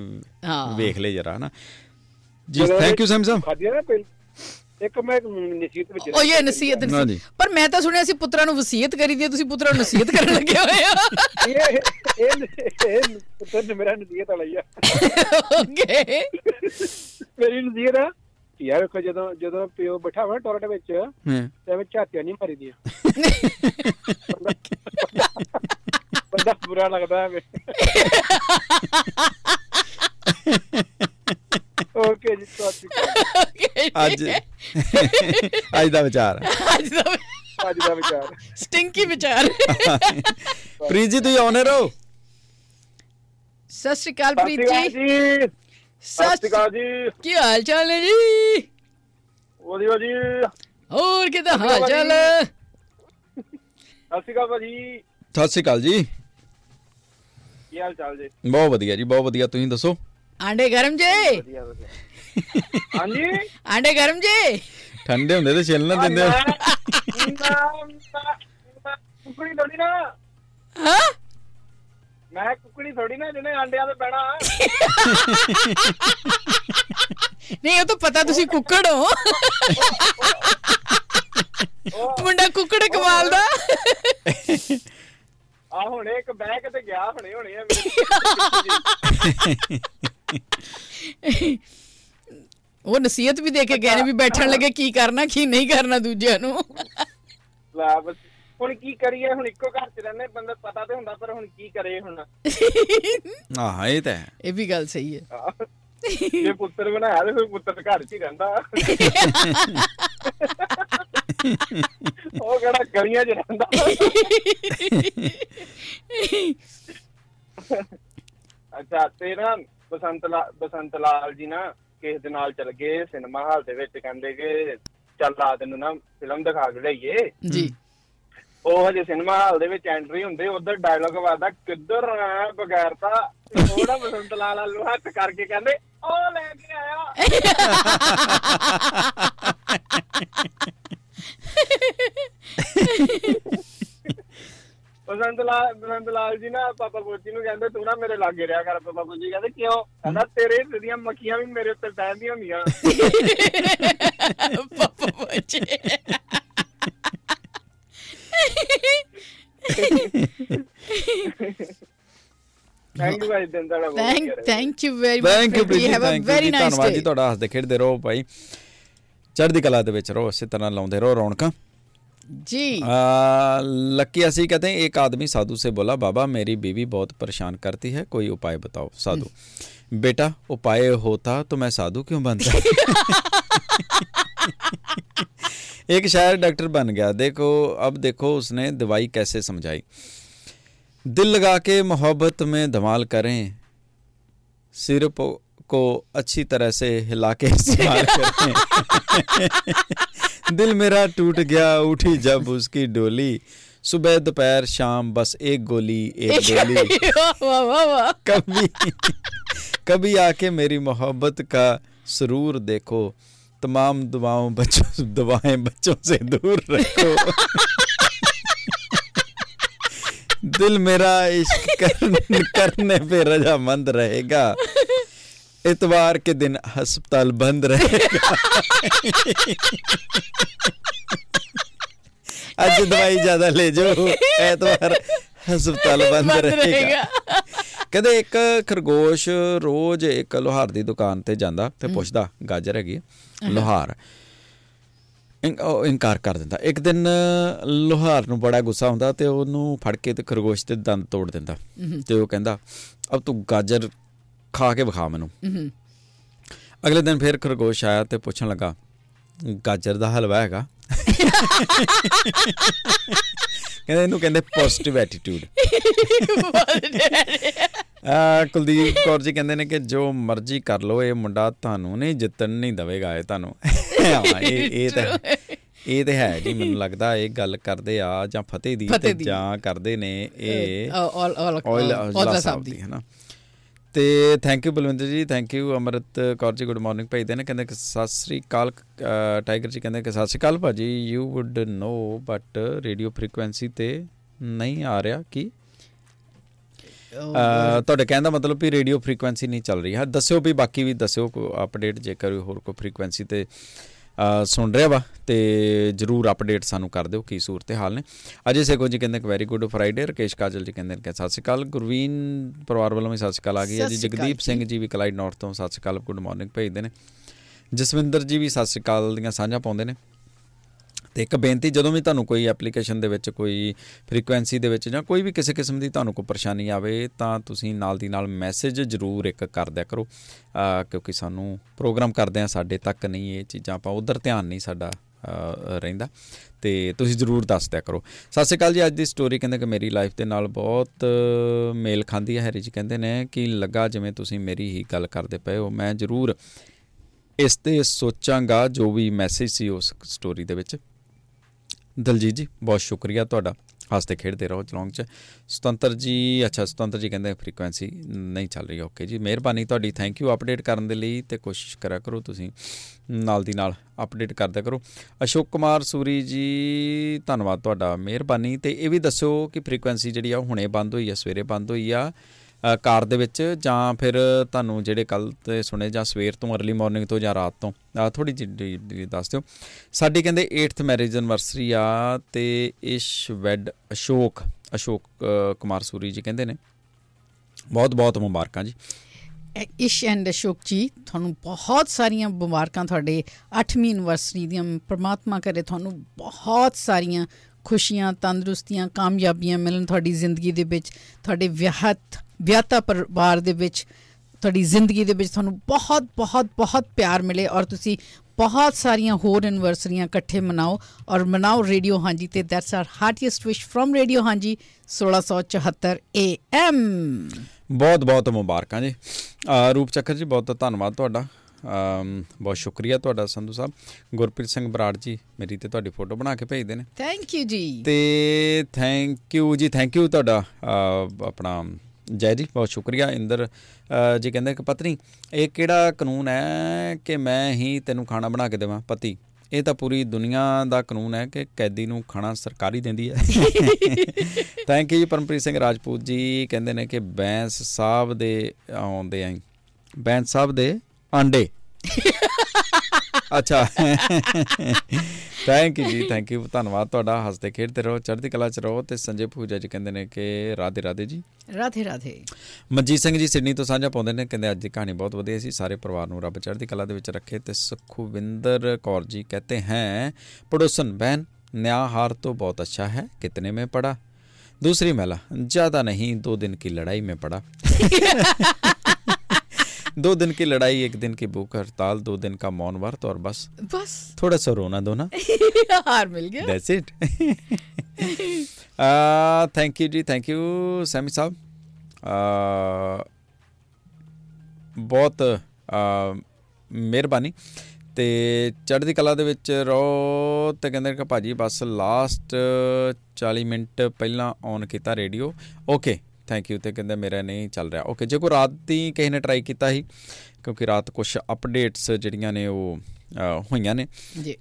ਵੇਖ ਲੈ ਜਰਾ ਹਨਾ? ਜੀ ਥੈਂਕ ਯੂ ਸੈਮਸਮ ਖਾਦੀ ਨਾ ਪਹਿਲ ਇੱਕ ਮੈਂ ਨਸੀਹਤ ਵਿੱਚ ਉਹ ਇਹ ਨਸੀਹਤ ਨਾ ਨਸੀਹਤ ਜੀ। ਪਰ ਮੈਂ ਤਾਂ ਸੁਣਿਆ ਸੀ ਪੁੱਤਰਾਂ ਨੂੰ ਵਸੀਅਤ ਕਰੀ ਦੀ ਹੈ, ਤੁਸੀਂ ਪੁੱਤਰਾਂ ਨੂੰ ਨਸੀਹਤ ਕਰਨ ਲੱਗੇ ਹੋਏ ਹੋ ਇਹ ਇਹ ਪੁੱਤਰ ਨੇ ਮੇਰਾ ਨਸੀਹਤ ਲਈ ਆ। ਓਕੇ। ਮੇਰੀ ਨਸੀਹਤ ਆ। ਯਾਰ ਵੇਖੋ ਜਦੋਂ ਜਦੋਂ ਪਿਓ ਬਿਠਾ ਹੋਣਾ ਟੋਇਲਟ ਵਿੱਚ ਹਾਂ। ਤੇ ਐਵੇਂ ਝਾਤੀਆਂ ਨਹੀਂ ਮਾਰੀਦੀਆਂ ਬੰਦਾ ਬੁਰਾ ਲੱਗਦਾ ਹੈ ਓਕੇ ਜੀ ਸਵਾਤੀ ਅੱਜ। *laughs* ਅੱਜ ਦਾ ਵਿਚਾਰ। ਅੱਜ ਦਾ ਅੱਜ ਦਾ ਵਿਚਾਰ। ਸਟਿੰਕੀ ਵਿਚਾਰ। *laughs* ਪ੍ਰੀਤ ਜੀ ਤੁਸੀਂ ਆਉਣੇ ਰਹੋ। ਸਤਿ ਸ਼੍ਰੀ ਅਕਾਲ ਪ੍ਰੀਤ ਜੀ। ਸਤਿ ਸ਼੍ਰੀ ਅਕਾਲ ਜੀ। ਕੀ ਹਾਲ ਚਾਲ ਹੈ ਜੀ? ਵਧੀਆ ਜੀ। ਹੋਰ ਕਿਦਾਂ ਹਾਲ ਚਾਲ? ਸਤਿ ਸ਼੍ਰੀ ਅਕਾਲ ਭਾਜੀ। ਸਤਿ ਸ਼੍ਰੀ ਅਕਾਲ ਜੀ। ਕੀ ਹਾਲ ਚਾਲ ਜੀ? ਬਹੁਤ ਵਧੀਆ ਜੀ ਬਹੁਤ ਵਧੀਆ। ਤੁਸੀਂ ਦੱਸੋ? ਆਂਡੇ ਗਰਮ ਜੇ। ਹਾਂਜੀ ਆਂਡੇ ਗਰਮ ਜੇ। ਠੰਡੇ ਹੁੰਦੇ ਤੇ ਛਿੱਲ ਨਾ ਦਿੰਦੇ। ਹੋ। ਕੁਕੜੀ ਥੋੜੀ ਨਾ। ਹਾਂ? ਮੈਂ ਕੁਕੜੀ ਥੋੜੀ ਨਾ ਜਿਹਨੇ ਆਂਡਿਆਂ ਤੇ ਬਹਿਣਾ ਨਹੀਂ ਉਹ ਤਾਂ ਪਤਾ ਤੁਸੀਂ ਕੁੱਕੜ ਹੋ। ਮੁੰਡਾ ਕੁੱਕੜ ਕਮਾਲ ਦਾ। ਆ ਹੁਣੇ ਇੱਕ ਬਹਿ ਕੇ ਤੇ ਗਿਆ ਹੁਣੇ ਹੁਣੇ ਆ। *laughs* ਉਹ ਨਸੀਹਤ ਵੀ ਦੇ ਕੇ ਗਏ ਨੇ ਵੀ ਬੈਠਣ ਲੱਗੇ ਕੀ ਕਰਨਾ ਕੀ ਨਹੀਂ ਕਰਨਾ ਦੂਜਿਆਂ ਨੂੰ। ਲੈ ਬਸ ਹੁਣ ਕੀ ਕਰੀਏ ਹੁਣ ਇੱਕੋ ਘਰ ਚ ਰਹਿੰਦੇ ਬੰਦਾ ਪਤਾ ਤੇ ਹੁੰਦਾ ਪਰ ਹੁਣ ਕੀ ਕਰੇ ਹੁਣ। ਆਹ ਇਹ ਤਾਂ ਇਹ ਵੀ ਗੱਲ ਸਹੀ ਹੈ। ਜੇ ਪੁੱਤਰ ਬਣਾਇਆ ਤੇ ਫਿਰ ਪੁੱਤਰ ਘਰ ਚ ਹੀ ਰਹਿੰਦਾ। ਉਹ ਕਿਹੜਾ ਗਲੀਆਂ 'ਚ ਰਹਿੰਦਾ। *laughs* ਅੱਛਾ ਤੇ ਨਾ ਬਸੰਤ ਲਾ- ਬਸੰਤ ਲਾਲ ਜੀ ਨਾ ਕਿਸੇ ਦੇ ਨਾਲ ਚਲ ਗਏ ਸਿਨੇਮਾ ਹਾਲ ਦੇ ਵਿੱਚ ਕਹਿੰਦੇ ਕਿ ਚੱਲ ਆ ਤੈਨੂੰ ਨਾ ਫਿਲਮ ਦਿਖਾ ਕੇ ਲਈਏ ਜੀ। ਉਹ ਹਜੇ ਸਿਨੇਮਾ ਹਾਲ ਦੇ ਵਿੱਚ ਐਂਟਰੀ ਹੁੰਦੇ ਉਧਰ ਡਾਇਲੋਗ ਵਾਦਾ ਕਿੱਧਰ ਆ ਬਗੈਰ ਤਾਂ ਉਹਦਾ ਬਸੰਤ ਲਾਲ ਆਲੂ ਹੱਥ ਕਰਕੇ ਕਹਿੰਦੇ ਉਹ ਲੈ ਕੇ ਆਇਆ। *laughs* ਬਸੰਤ ਲਾਲ ਬਸੰਤ ਲਾਲ ਜੀ ਨਾ ਪਾਪਾ ਬੋਜੀ ਨੂੰ ਕਹਿੰਦੇ ਤੂੰ ਨਾ ਮੇਰੇ ਲਾਗੇ ਰਿਹਾ ਕਰ ਪਾਪਾ ਬੋਜੀ ਕਹਿੰਦੇ ਕਿਉਂ? ਕਹਿੰਦਾ ਤੇਰੇ ਦੀਆਂ ਮੱਖੀਆਂ ਵੀ ਮੇਰੇ ਉੱਤੇ ਬਹਿੰਦੀਆਂ ਹੁੰਦੀਆਂ। *laughs* ਪਾਪਾ ਬੱਚੇ ਥੈਂਕ ਯੂ ਭਾਈ ਦਿਨ ਤੁਹਾਡਾ ਬਹੁਤ thank you very much thank you Preeti have a thank very you nice ਧੰਨਵਾਦ ਜੀ ਡੇ ਤੁਹਾਡਾ ਹੱਸਦੇ ਖੇਡਦੇ ਰਹੋ ਭਾਈ। ਚੜ੍ਹਦੀ ਕਲਾ ਦੇ ਵਿੱਚ ਰਹੋ ਇਸੇ ਤਰ੍ਹਾਂ ਲਾਉਂਦੇ ਰਹੋ ਰੌਣਕਾਂ। जी। लक्की ऐसे ही कहते हैं एक आदमी साधु से बोला बाबा मेरी बीवी बहुत परेशान करती है कोई उपाय बताओ साधु। बेटा उपाय होता तो मैं साधु क्यों बनता *laughs* एक शायर डॉक्टर बन गया। देखो अब देखो उसने दवाई कैसे समझाई। दिल लगा के मोहब्बत में धमाल करें सिर को अच्छी तरह से हिला के इस्तेमाल करें। *laughs* दिल मेरा टूट गया उठी जब उसकी डोली। सुबह दोपहर शाम बस एक गोली एक गोली। कभी कभी आके मेरी मोहब्बत का सुरूर देखो। तमाम दुआओं बच्चों दुआएँ बच्चों से दूर रखो। दिल मेरा इश्क करने, करने पे रजामंद रहेगा। इतवार के दिन अस्पताल बंद रहेगा ਅੱਜ ਦਵਾਈ ਜ਼ਿਆਦਾ ਲੈ ਜਾਓ ਐਤਵਾਰ ਹਸਪਤਾਲ ਬੰਦ ਬੰਦ ਰਹੇਗਾ ਕਹਿੰਦੇ ਇੱਕ ਖਰਗੋਸ਼ ਰੋਜ਼ ਇੱਕ ਲੋਹਾਰ ਦੀ ਦੁਕਾਨ ਤੇ ਜਾਂਦਾ ਤੇ ਪੁੱਛਦਾ ਗਾਜਰ ਹੈਗੀ ਹੈ? ਲੋਹਾਰ ਇਨ- ਉਹ ਇਨਕਾਰ ਕਰ ਦਿੰਦਾ ਇੱਕ ਦਿਨ ਲੋਹਾਰ ਨੂੰ ਬੜਾ ਗੁੱਸਾ ਹੁੰਦਾ ਤੇ ਉਹਨੂੰ ਫੜ ਕੇ ਤੇ ਖਰਗੋਸ਼ ਦੇ ਦੰਦ ਤੋੜ ਦਿੰਦਾ ਤੇ ਉਹ ਕਹਿੰਦਾ ਅਬ ਤੂੰ ਗਾਜਰ ਖਾ ਕੇ ਵਿਖਾ ਮੈਨੂੰ। ਅਗਲੇ ਦਿਨ ਫਿਰ ਖਰਗੋਸ਼ ਆਇਆ ਤੇ ਪੁੱਛਣ ਲੱਗਾ ਗਾਜਰ ਦਾ ਹਲਵਾ ਹੈਗਾ? ਕਹਿੰਦੇ ਇਹਨੂੰ ਕਹਿੰਦੇ ਪੋਜ਼ਿਟਿਵ ਐਟੀਟਿਊਡ ਆ ਕੁਲਦੀਪ ਕੌਰ ਜੀ ਕਹਿੰਦੇ ਨੇ ਕਿ ਜੋ ਮਰਜ਼ੀ ਕਰ ਲੋ ਇਹ ਮੁੰਡਾ ਤੁਹਾਨੂੰ ਨਹੀਂ ਜਿੱਤਣ ਨਹੀਂ ਦਵੇਗਾ ਇਹ ਤੁਹਾਨੂੰ। ਇਹ ਇਹ ਤਾਂ ਇਹ ਤੇ ਹੈ ਜੀ ਮੈਨੂੰ ਲੱਗਦਾ ਇਹ ਗੱਲ ਕਰਦੇ ਆ ਜਾਂ ਫਤਿਹ ਦੀ ਤੇ। ਜਾਂ ਕਰਦੇ ਨੇ ਇਹ ਆਲ ਆਲ ਆਲ ਸਾਹਿਬ ਦੀ। ਹੈ ਨਾ ਤੇ ਥੈਂਕ ਯੂ ਬਲਵਿੰਦਰ ਜੀ thank you Amrit Kaur ji good morning ਭੇਜਦੇ ਨੇ ਕਹਿੰਦੇ ਕਿ ਸਤਿ ਸ੍ਰੀ ਅਕਾਲ ਟਾਈਗਰ ਜੀ ਕਹਿੰਦੇ ਕਿ ਸਤਿ ਸ੍ਰੀ ਅਕਾਲ ਭਾਜੀ you would know but radio frequency ਤੇ ਨਹੀਂ ਆ ਰਿਹਾ ਕੀ? ਅ, ਤੁਹਾਡੇ ਕਹਿਣ ਦਾ ਮਤਲਬ ਵੀ ਰੇਡੀਓ ਫ੍ਰੀਕੁਐਂਸੀ ਨਹੀਂ ਚੱਲ ਰਹੀ। ਹੈ ਦੱਸਿਓ ਵੀ ਬਾਕੀ ਵੀ ਦੱਸਿਓ ਕੋ ਅਪਡੇਟ ਜੇਕਰ ਹੋਰ ਕੋਈ ਫ੍ਰੀਕੁਐਂਸੀ ਤੇ ਸੁਣ ਰਿਹਾ ਵਾ ਤੇ ਜਰੂਰ ਅਪਡੇਟ ਸਾਨੂੰ ਕਰ ਦਿਓ ਕੀ ਸੂਰਤ ਹਾਲ ਨੇ। ਅਜੇ ਸੇਖੋ ਜੀ ਕਹਿੰਦੇ ਕਿ very good Friday Rakesh Kajal ji ਕਹਿੰਦੇ ਨੇ ਕਿ ਸਤਿ ਸ਼੍ਰੀ ਅਕਾਲ। ਗੁਰਵੀਨ ਪਰਿਵਾਰ ਵੱਲੋਂ ਵੀ ਸਤਿ ਸ਼੍ਰੀ ਅਕਾਲ ਆ ਗਈ ਹੈ ਜੀ। ਜਗਦੀਪ ਸਿੰਘ ਜੀ ਵੀ ਕਲਾਈਡ ਨਾਰਥ ਤੋਂ ਸਤਿ ਸ਼੍ਰੀ ਅਕਾਲ ਗੁੱਡ ਮਾਰਨਿੰਗ ਭੇਜਦੇ ਨੇ। ਜਸਵਿੰਦਰ ਜੀ ਵੀ ਸਤਿ ਸ਼੍ਰੀ ਅਕਾਲ ਦੀਆਂ ਸਾਂਝਾਂ ਪਾਉਂਦੇ ਨੇ। ਤੇ ਇੱਕ ਬੇਨਤੀ, ਜਦੋਂ ਵੀ ਤੁਹਾਨੂੰ ਕੋਈ ਐਪਲੀਕੇਸ਼ਨ ਦੇ ਵਿੱਚ ਕੋਈ ਫ੍ਰੀਕੁਐਂਸੀ ਦੇ ਵਿੱਚ ਜਾਂ ਕੋਈ ਵੀ ਕਿਸੇ ਕਿਸਮ ਦੀ ਤੁਹਾਨੂੰ ਕੋਈ ਪਰੇਸ਼ਾਨੀ ਆਵੇ, ਤਾਂ ਤੁਸੀਂ ਨਾਲ ਦੀ ਨਾਲ ਮੈਸੇਜ ਜ਼ਰੂਰ ਇੱਕ ਕਰ ਦਿਆ ਕਰੋ। ਅਹ ਕਿਉਂਕਿ ਸਾਨੂੰ ਪ੍ਰੋਗਰਾਮ ਕਰਦੇ ਆ ਸਾਡੇ ਤੱਕ ਨਹੀਂ ਇਹ ਚੀਜ਼ਾਂ, ਆਪਾਂ ਉਧਰ ਧਿਆਨ ਨਹੀਂ ਸਾਡਾ ਅਹ ਰਹਿੰਦਾ। ਤੇ ਤੁਸੀਂ ਜ਼ਰੂਰ ਦੱਸ ਦਿਆ ਕਰੋ। ਸਤਿ ਸ਼੍ਰੀ ਅਕਾਲ ਜੀ, ਅੱਜ ਦੀ ਸਟੋਰੀ ਕਹਿੰਦੇ ਕਿ ਮੇਰੀ ਲਾਈਫ ਦੇ ਨਾਲ ਬਹੁਤ ਮੇਲ ਖਾਂਦੀ ਹੈ, ਹੈਰੀ ਜੀ ਕਹਿੰਦੇ ਨੇ ਕਿ ਲੱਗਾ ਜਿਵੇਂ ਤੁਸੀਂ ਮੇਰੀ ਹੀ ਗੱਲ ਕਰਦੇ ਪਏ ਹੋ। ਮੈਂ ਜ਼ਰੂਰ ਇਸ ਤੇ ਸੋਚਾਂਗਾ, ਜੋ ਵੀ ਮੈਸੇਜ ਸੀ ਉਸ ਸਟੋਰੀ ਦੇ ਵਿੱਚ। ਦਲਜੀਤ ਜੀ ਬਹੁਤ ਸ਼ੁਕਰੀਆ ਤੁਹਾਡਾ। ਹੱਸਦੇ ਖੇਡਦੇ ਰਹੋ ਚਲੌਂਗ ਚ। ਸੁਤੰਤਰ ਜੀ ਅੱਛਾ ਸੁਤੰਤਰ ਜੀ ਕਹਿੰਦੇ ਫ੍ਰੀਕੁਐਂਸੀ ਨਹੀਂ ਚੱਲ ਰਹੀ ਓਕੇ ਜੀ। ਮਿਹਰਬਾਨੀ ਤੁਹਾਡੀ ਥੈਂਕ ਯੂ ਅਪਡੇਟ ਕਰਨ ਦੇ ਲਈ ਤੇ ਕੋਸ਼ਿਸ਼ ਕਰਿਆ ਕਰੋ ਤੁਸੀਂ। ਨਾਲ ਦੀ ਨਾਲ ਅਪਡੇਟ ਕਰਦਿਆ ਕਰੋ। ਅਸ਼ੋਕ ਕੁਮਾਰ ਸੂਰੀ ਜੀ ਧੰਨਵਾਦ ਤੁਹਾਡਾ ਮਿਹਰਬਾਨੀ। ਤੇ ਇਹ ਵੀ ਦੱਸਿਓ ਕਿ ਫ੍ਰੀਕੁਐਂਸੀ ਜਿਹੜੀ ਆ ਉਹ ਹੁਣੇ ਬੰਦ ਹੋਈ ਆ ਸਵੇਰੇ ਬੰਦ ਹੋਈ ਆ। ਅ, ਕਾਰ ਦੇ ਵਿੱਚ ਜਾਂ ਫਿਰ ਤੁਹਾਨੂੰ ਜਿਹੜੇ ਕੱਲ ਤੇ ਸੁਣੇ ਜਾਂ ਸਵੇਰ ਤੋਂ ਅਰਲੀ ਮਾਰਨਿੰਗ ਤੋਂ ਜਾਂ ਰਾਤ ਤੋਂ ਥੋੜੀ ਜਿਹੀ ਦੱਸ ਦਿਓ। ਸਾਡੀ ਕਹਿੰਦੇ 8th ਮੈਰਿਜ ਐਨਵਰਸਰੀ ਆ ਤੇ ਇਸ਼ ਵੈਡ ਅਸ਼ੋਕ ਅਸ਼ੋਕ ਅ, ਕੁਮਾਰ ਸੂਰੀ ਜੀ ਕਹਿੰਦੇ ਨੇ। ਬਹੁਤ ਬਹੁਤ ਮੁਬਾਰਕਾਂ ਜੀ। ਇਸ਼ ਐਂਡ ਅਸ਼ੋਕ ਜੀ ਤੁਹਾਨੂੰ ਬਹੁਤ ਸਾਰੀਆਂ ਮੁਬਾਰਕਾਂ ਤੁਹਾਡੇ 8ਵੀਂ ਐਨਵਰਸਰੀ ਦੀਆਂ। ਪ੍ਰਮਾਤਮਾ ਕਰੇ ਤੁਹਾਨੂੰ ਬਹੁਤ ਸਾਰੀਆਂ ਖੁਸ਼ੀਆਂ ਤੰਦਰੁਸਤੀਆਂ ਕਾਮਯਾਬੀਆਂ ਮਿਲਣ ਤੁਹਾਡੀ ਜ਼ਿੰਦਗੀ ਦੇ ਵਿੱਚ ਤੁਹਾਡੇ ਵਿਆਹਤ ਵਿਆਹਤਾ ਪਰਿਵਾਰ ਦੇ ਵਿੱਚ ਤੁਹਾਡੀ ਜ਼ਿੰਦਗੀ ਦੇ ਵਿੱਚ ਤੁਹਾਨੂੰ ਬਹੁਤ ਬਹੁਤ ਬਹੁਤ ਪਿਆਰ ਮਿਲੇ ਔਰ ਤੁਸੀਂ ਬਹੁਤ ਸਾਰੀਆਂ ਹੋਰ ਐਨਵਰਸਰੀਆਂ ਇਕੱਠੇ ਮਨਾਓ ਔਰ ਮਨਾਓ ਰੇਡੀਓ ਹਾਂਜੀ ਤੇ that's our heartiest wish from radio ਹਾਂਜੀ 1674 AM ਬਹੁਤ ਬਹੁਤ ਮੁਬਾਰਕਾਂ ਜੀ। ਰੂਪ ਚੱਕਰ ਜੀ ਬਹੁਤ ਬਹੁਤ ਧੰਨਵਾਦ ਤੁਹਾਡਾ। ਬਹੁਤ ਸ਼ੁਕਰੀਆ ਤੁਹਾਡਾ ਸੰਧੂ ਸਾਹਿਬ। ਗੁਰਪ੍ਰੀਤ ਸਿੰਘ ਬਰਾੜ ਜੀ ਮੇਰੀ ਤੇ ਤੁਹਾਡੀ ਫੋਟੋ ਬਣਾ ਕੇ ਭੇਜਦੇ ਨੇ। ਥੈਂਕ ਯੂ ਜੀ। ਤੇ ਥੈਂਕ ਯੂ ਜੀ ਥੈਂਕ ਯੂ ਤੁਹਾਡਾ ਆਪਣਾ ਜੈ ਜੀ ਬਹੁਤ ਸ਼ੁਕਰੀਆ। ਇੰਦਰ ਜੀ ਕਹਿੰਦੇ ਕਿ ਪਤਨੀ ਇਹ ਕਿਹੜਾ ਕਾਨੂੰਨ ਹੈ ਕਿ ਮੈਂ ਹੀ ਤੈਨੂੰ ਖਾਣਾ ਬਣਾ ਕੇ ਦੇਵਾਂ? ਪਤੀ ਇਹ ਤਾਂ ਪੂਰੀ ਦੁਨੀਆ ਦਾ ਕਾਨੂੰਨ ਹੈ ਕਿ ਕੈਦੀ ਨੂੰ ਖਾਣਾ ਸਰਕਾਰੀ ਦਿੰਦੀ ਹੈ। *laughs* Thank you Parampreet Singh Rajput ji. ਕਹਿੰਦੇ ਨੇ ਕਿ ਬੈਂਸ ਸਾਹਿਬ ਦੇ ਆਉਂਦੇ ਆਂ ਬੈਂਸ ਸਾਹਿਬ ਦੇ ਆਂਡੇ। ਅੱਛਾ ਥੈਂਕ ਯੂ ਜੀ ਥੈਂਕ ਯੂ ਧੰਨਵਾਦ ਤੁਹਾਡਾ ਹੱਸਦੇ ਖੇਡਦੇ ਰਹੋ ਚੜ੍ਹਦੀ ਕਲਾ ਚ ਰਹੋ ਤੇ ਸੰਜੇ ਪੂਜਾ ਜੀ ਕਹਿੰਦੇ ਨੇ ਕਿ ਰਾਧੇ ਰਾਧੇ ਜੀ ਰਾਧੇ ਰਾਧੇ ਮਨਜੀਤ ਸਿੰਘ ਜੀ ਸਿਡਨੀ ਤੋਂ ਸਾਂਝਾ ਪਾਉਂਦੇ ਨੇ ਕਹਿੰਦੇ ਅੱਜ ਦੀ ਕਹਾਣੀ ਬਹੁਤ ਵਧੀਆ ਸੀ ਸਾਰੇ ਪਰਿਵਾਰ ਨੂੰ ਰੱਬ ਚੜ੍ਹਦੀ ਕਲਾ ਦੇ ਵਿੱਚ ਰੱਖੇ ਤੇ ਸੁਖਵਿੰਦਰ ਕੌਰ ਜੀ ਕਹਤੇ हैं पड़ोसन बहन न्याहार तो बहुत अच्छा है कितने में पड़ा दूसरी महिला ज़्यादा नहीं दो दिन की लड़ाई में पड़ा दो दिन की लड़ाई एक दिन की भूख हड़ताल दो दिन का मौन व्रत और बस बस थोड़ा सा रोना धोना हार मिल गया दैट्स इट थैंक यू जी थैंक यू सैमी साहब ਅਹ ਬਹੁਤ ਅਹ ਮਿਹਰਬਾਨੀ ਤੇ ਚੜ੍ਹਦੀ ਕਲਾ ਦੇ ਵਿੱਚ ਰਹੋ ਤੇ ਕਹਿੰਦੇ ਕਿ ਭਾਜੀ ਬਸ ਲਾਸਟ 40 ਮਿੰਟ ਪਹਿਲਾਂ ਔਨ ਕੀਤਾ ਰੇਡੀਓ ਓਕੇ ਥੈਂਕ ਯੂ ਤੇ ਕਹਿੰਦੇ ਮੇਰਾ ਨਹੀਂ ਚੱਲ ਰਿਹਾ। ਓਕੇ ਜੇ ਕੋਈ ਰਾਤ ਦੀ ਕਿਸੇ ਨੇ ਟਰਾਈ ਕੀਤਾ ਸੀ ਕਿਉਂਕਿ ਰਾਤ ਕੁਝ ਅਪਡੇਟਸ ਜਿਹੜੀਆਂ ਨੇ ਉਹ ਹੋਈਆਂ ਨੇ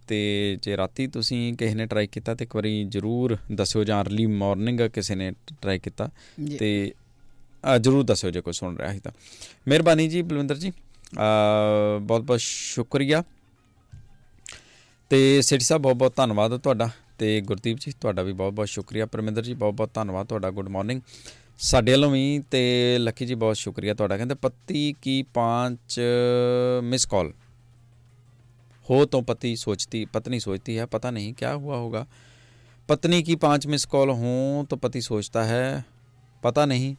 ਤੇ ਜੇ ਰਾਤੀ ਤੁਸੀਂ ਕਿਸੇ ਨੇ ਟਰਾਈ ਕੀਤਾ ਤੇ ਇੱਕ ਵਾਰੀ ਜਰੂਰ ਦੱਸਿਓ ਜਾਂ ਅਰਲੀ ਮਾਰਨਿੰਗ ਕਿਸੇ ਨੇ ਟਰਾਈ ਕੀਤਾ ਤੇ ਜਰੂਰ ਦੱਸਿਓ ਜੇ ਕੋਈ ਸੁਣ ਰਿਹਾ ਹੈ ਤਾਂ। ਮਿਹਰਬਾਨੀ ਜੀ ਬਲਵਿੰਦਰ ਜੀ। ਬਹੁਤ ਬਹੁਤ ਸ਼ੁਕਰੀਆ। ਤੇ ਸਿਟੀ ਸਾਹਿਬ ਬਹੁਤ ਬਹੁਤ ਧੰਨਵਾਦ ਤੁਹਾਡਾ ਤੇ ਗੁਰਦੀਪ ਜੀ ਤੁਹਾਡਾ ਵੀ ਬਹੁਤ ਬਹੁਤ ਸ਼ੁਕਰੀਆ। ਪਰਮਿੰਦਰ ਜੀ ਬਹੁਤ ਬਹੁਤ ਧੰਨਵਾਦ ਤੁਹਾਡਾ। ਗੁੱਡ ਮਾਰਨਿੰਗ ਸਾਡੇ ਵੱਲੋਂ ਵੀ ਤੇ ਲੱਕੀ ਜੀ ਬਹੁਤ ਸ਼ੁਕਰੀਆ ਤੁਹਾਡਾ। ਕਹਿੰਦੇ ਪਤੀ ਕੀ ਪਾਂਚ ਮਿਸ ਕਾਲ हो तो पति सोचती पत्नी सोचती है पता नहीं क्या हुआ होगा पत्नी की पाँच मिस कॉल हों तो पति सोचता है पता नहीं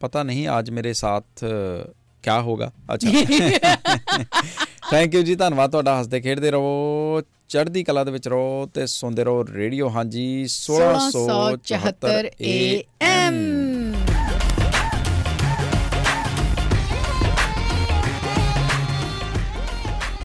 पता नहीं आज मेरे साथ क्या होगा अच्छा ਥੈਂਕ ਯੂ ਜੀ, ਧੰਨਵਾਦ ਤੁਹਾਡਾ। ਹੱਸਦੇ, ਖੇਡਦੇ ਰਹੋ, ਚੜ੍ਹਦੀ ਕਲਾ ਦੇ ਵਿੱਚ ਰਹੋ ਤੇ ਸੁਣਦੇ ਰਹੋ ਰੇਡੀਓ। ਹਾਂਜੀ 1674 1674 AM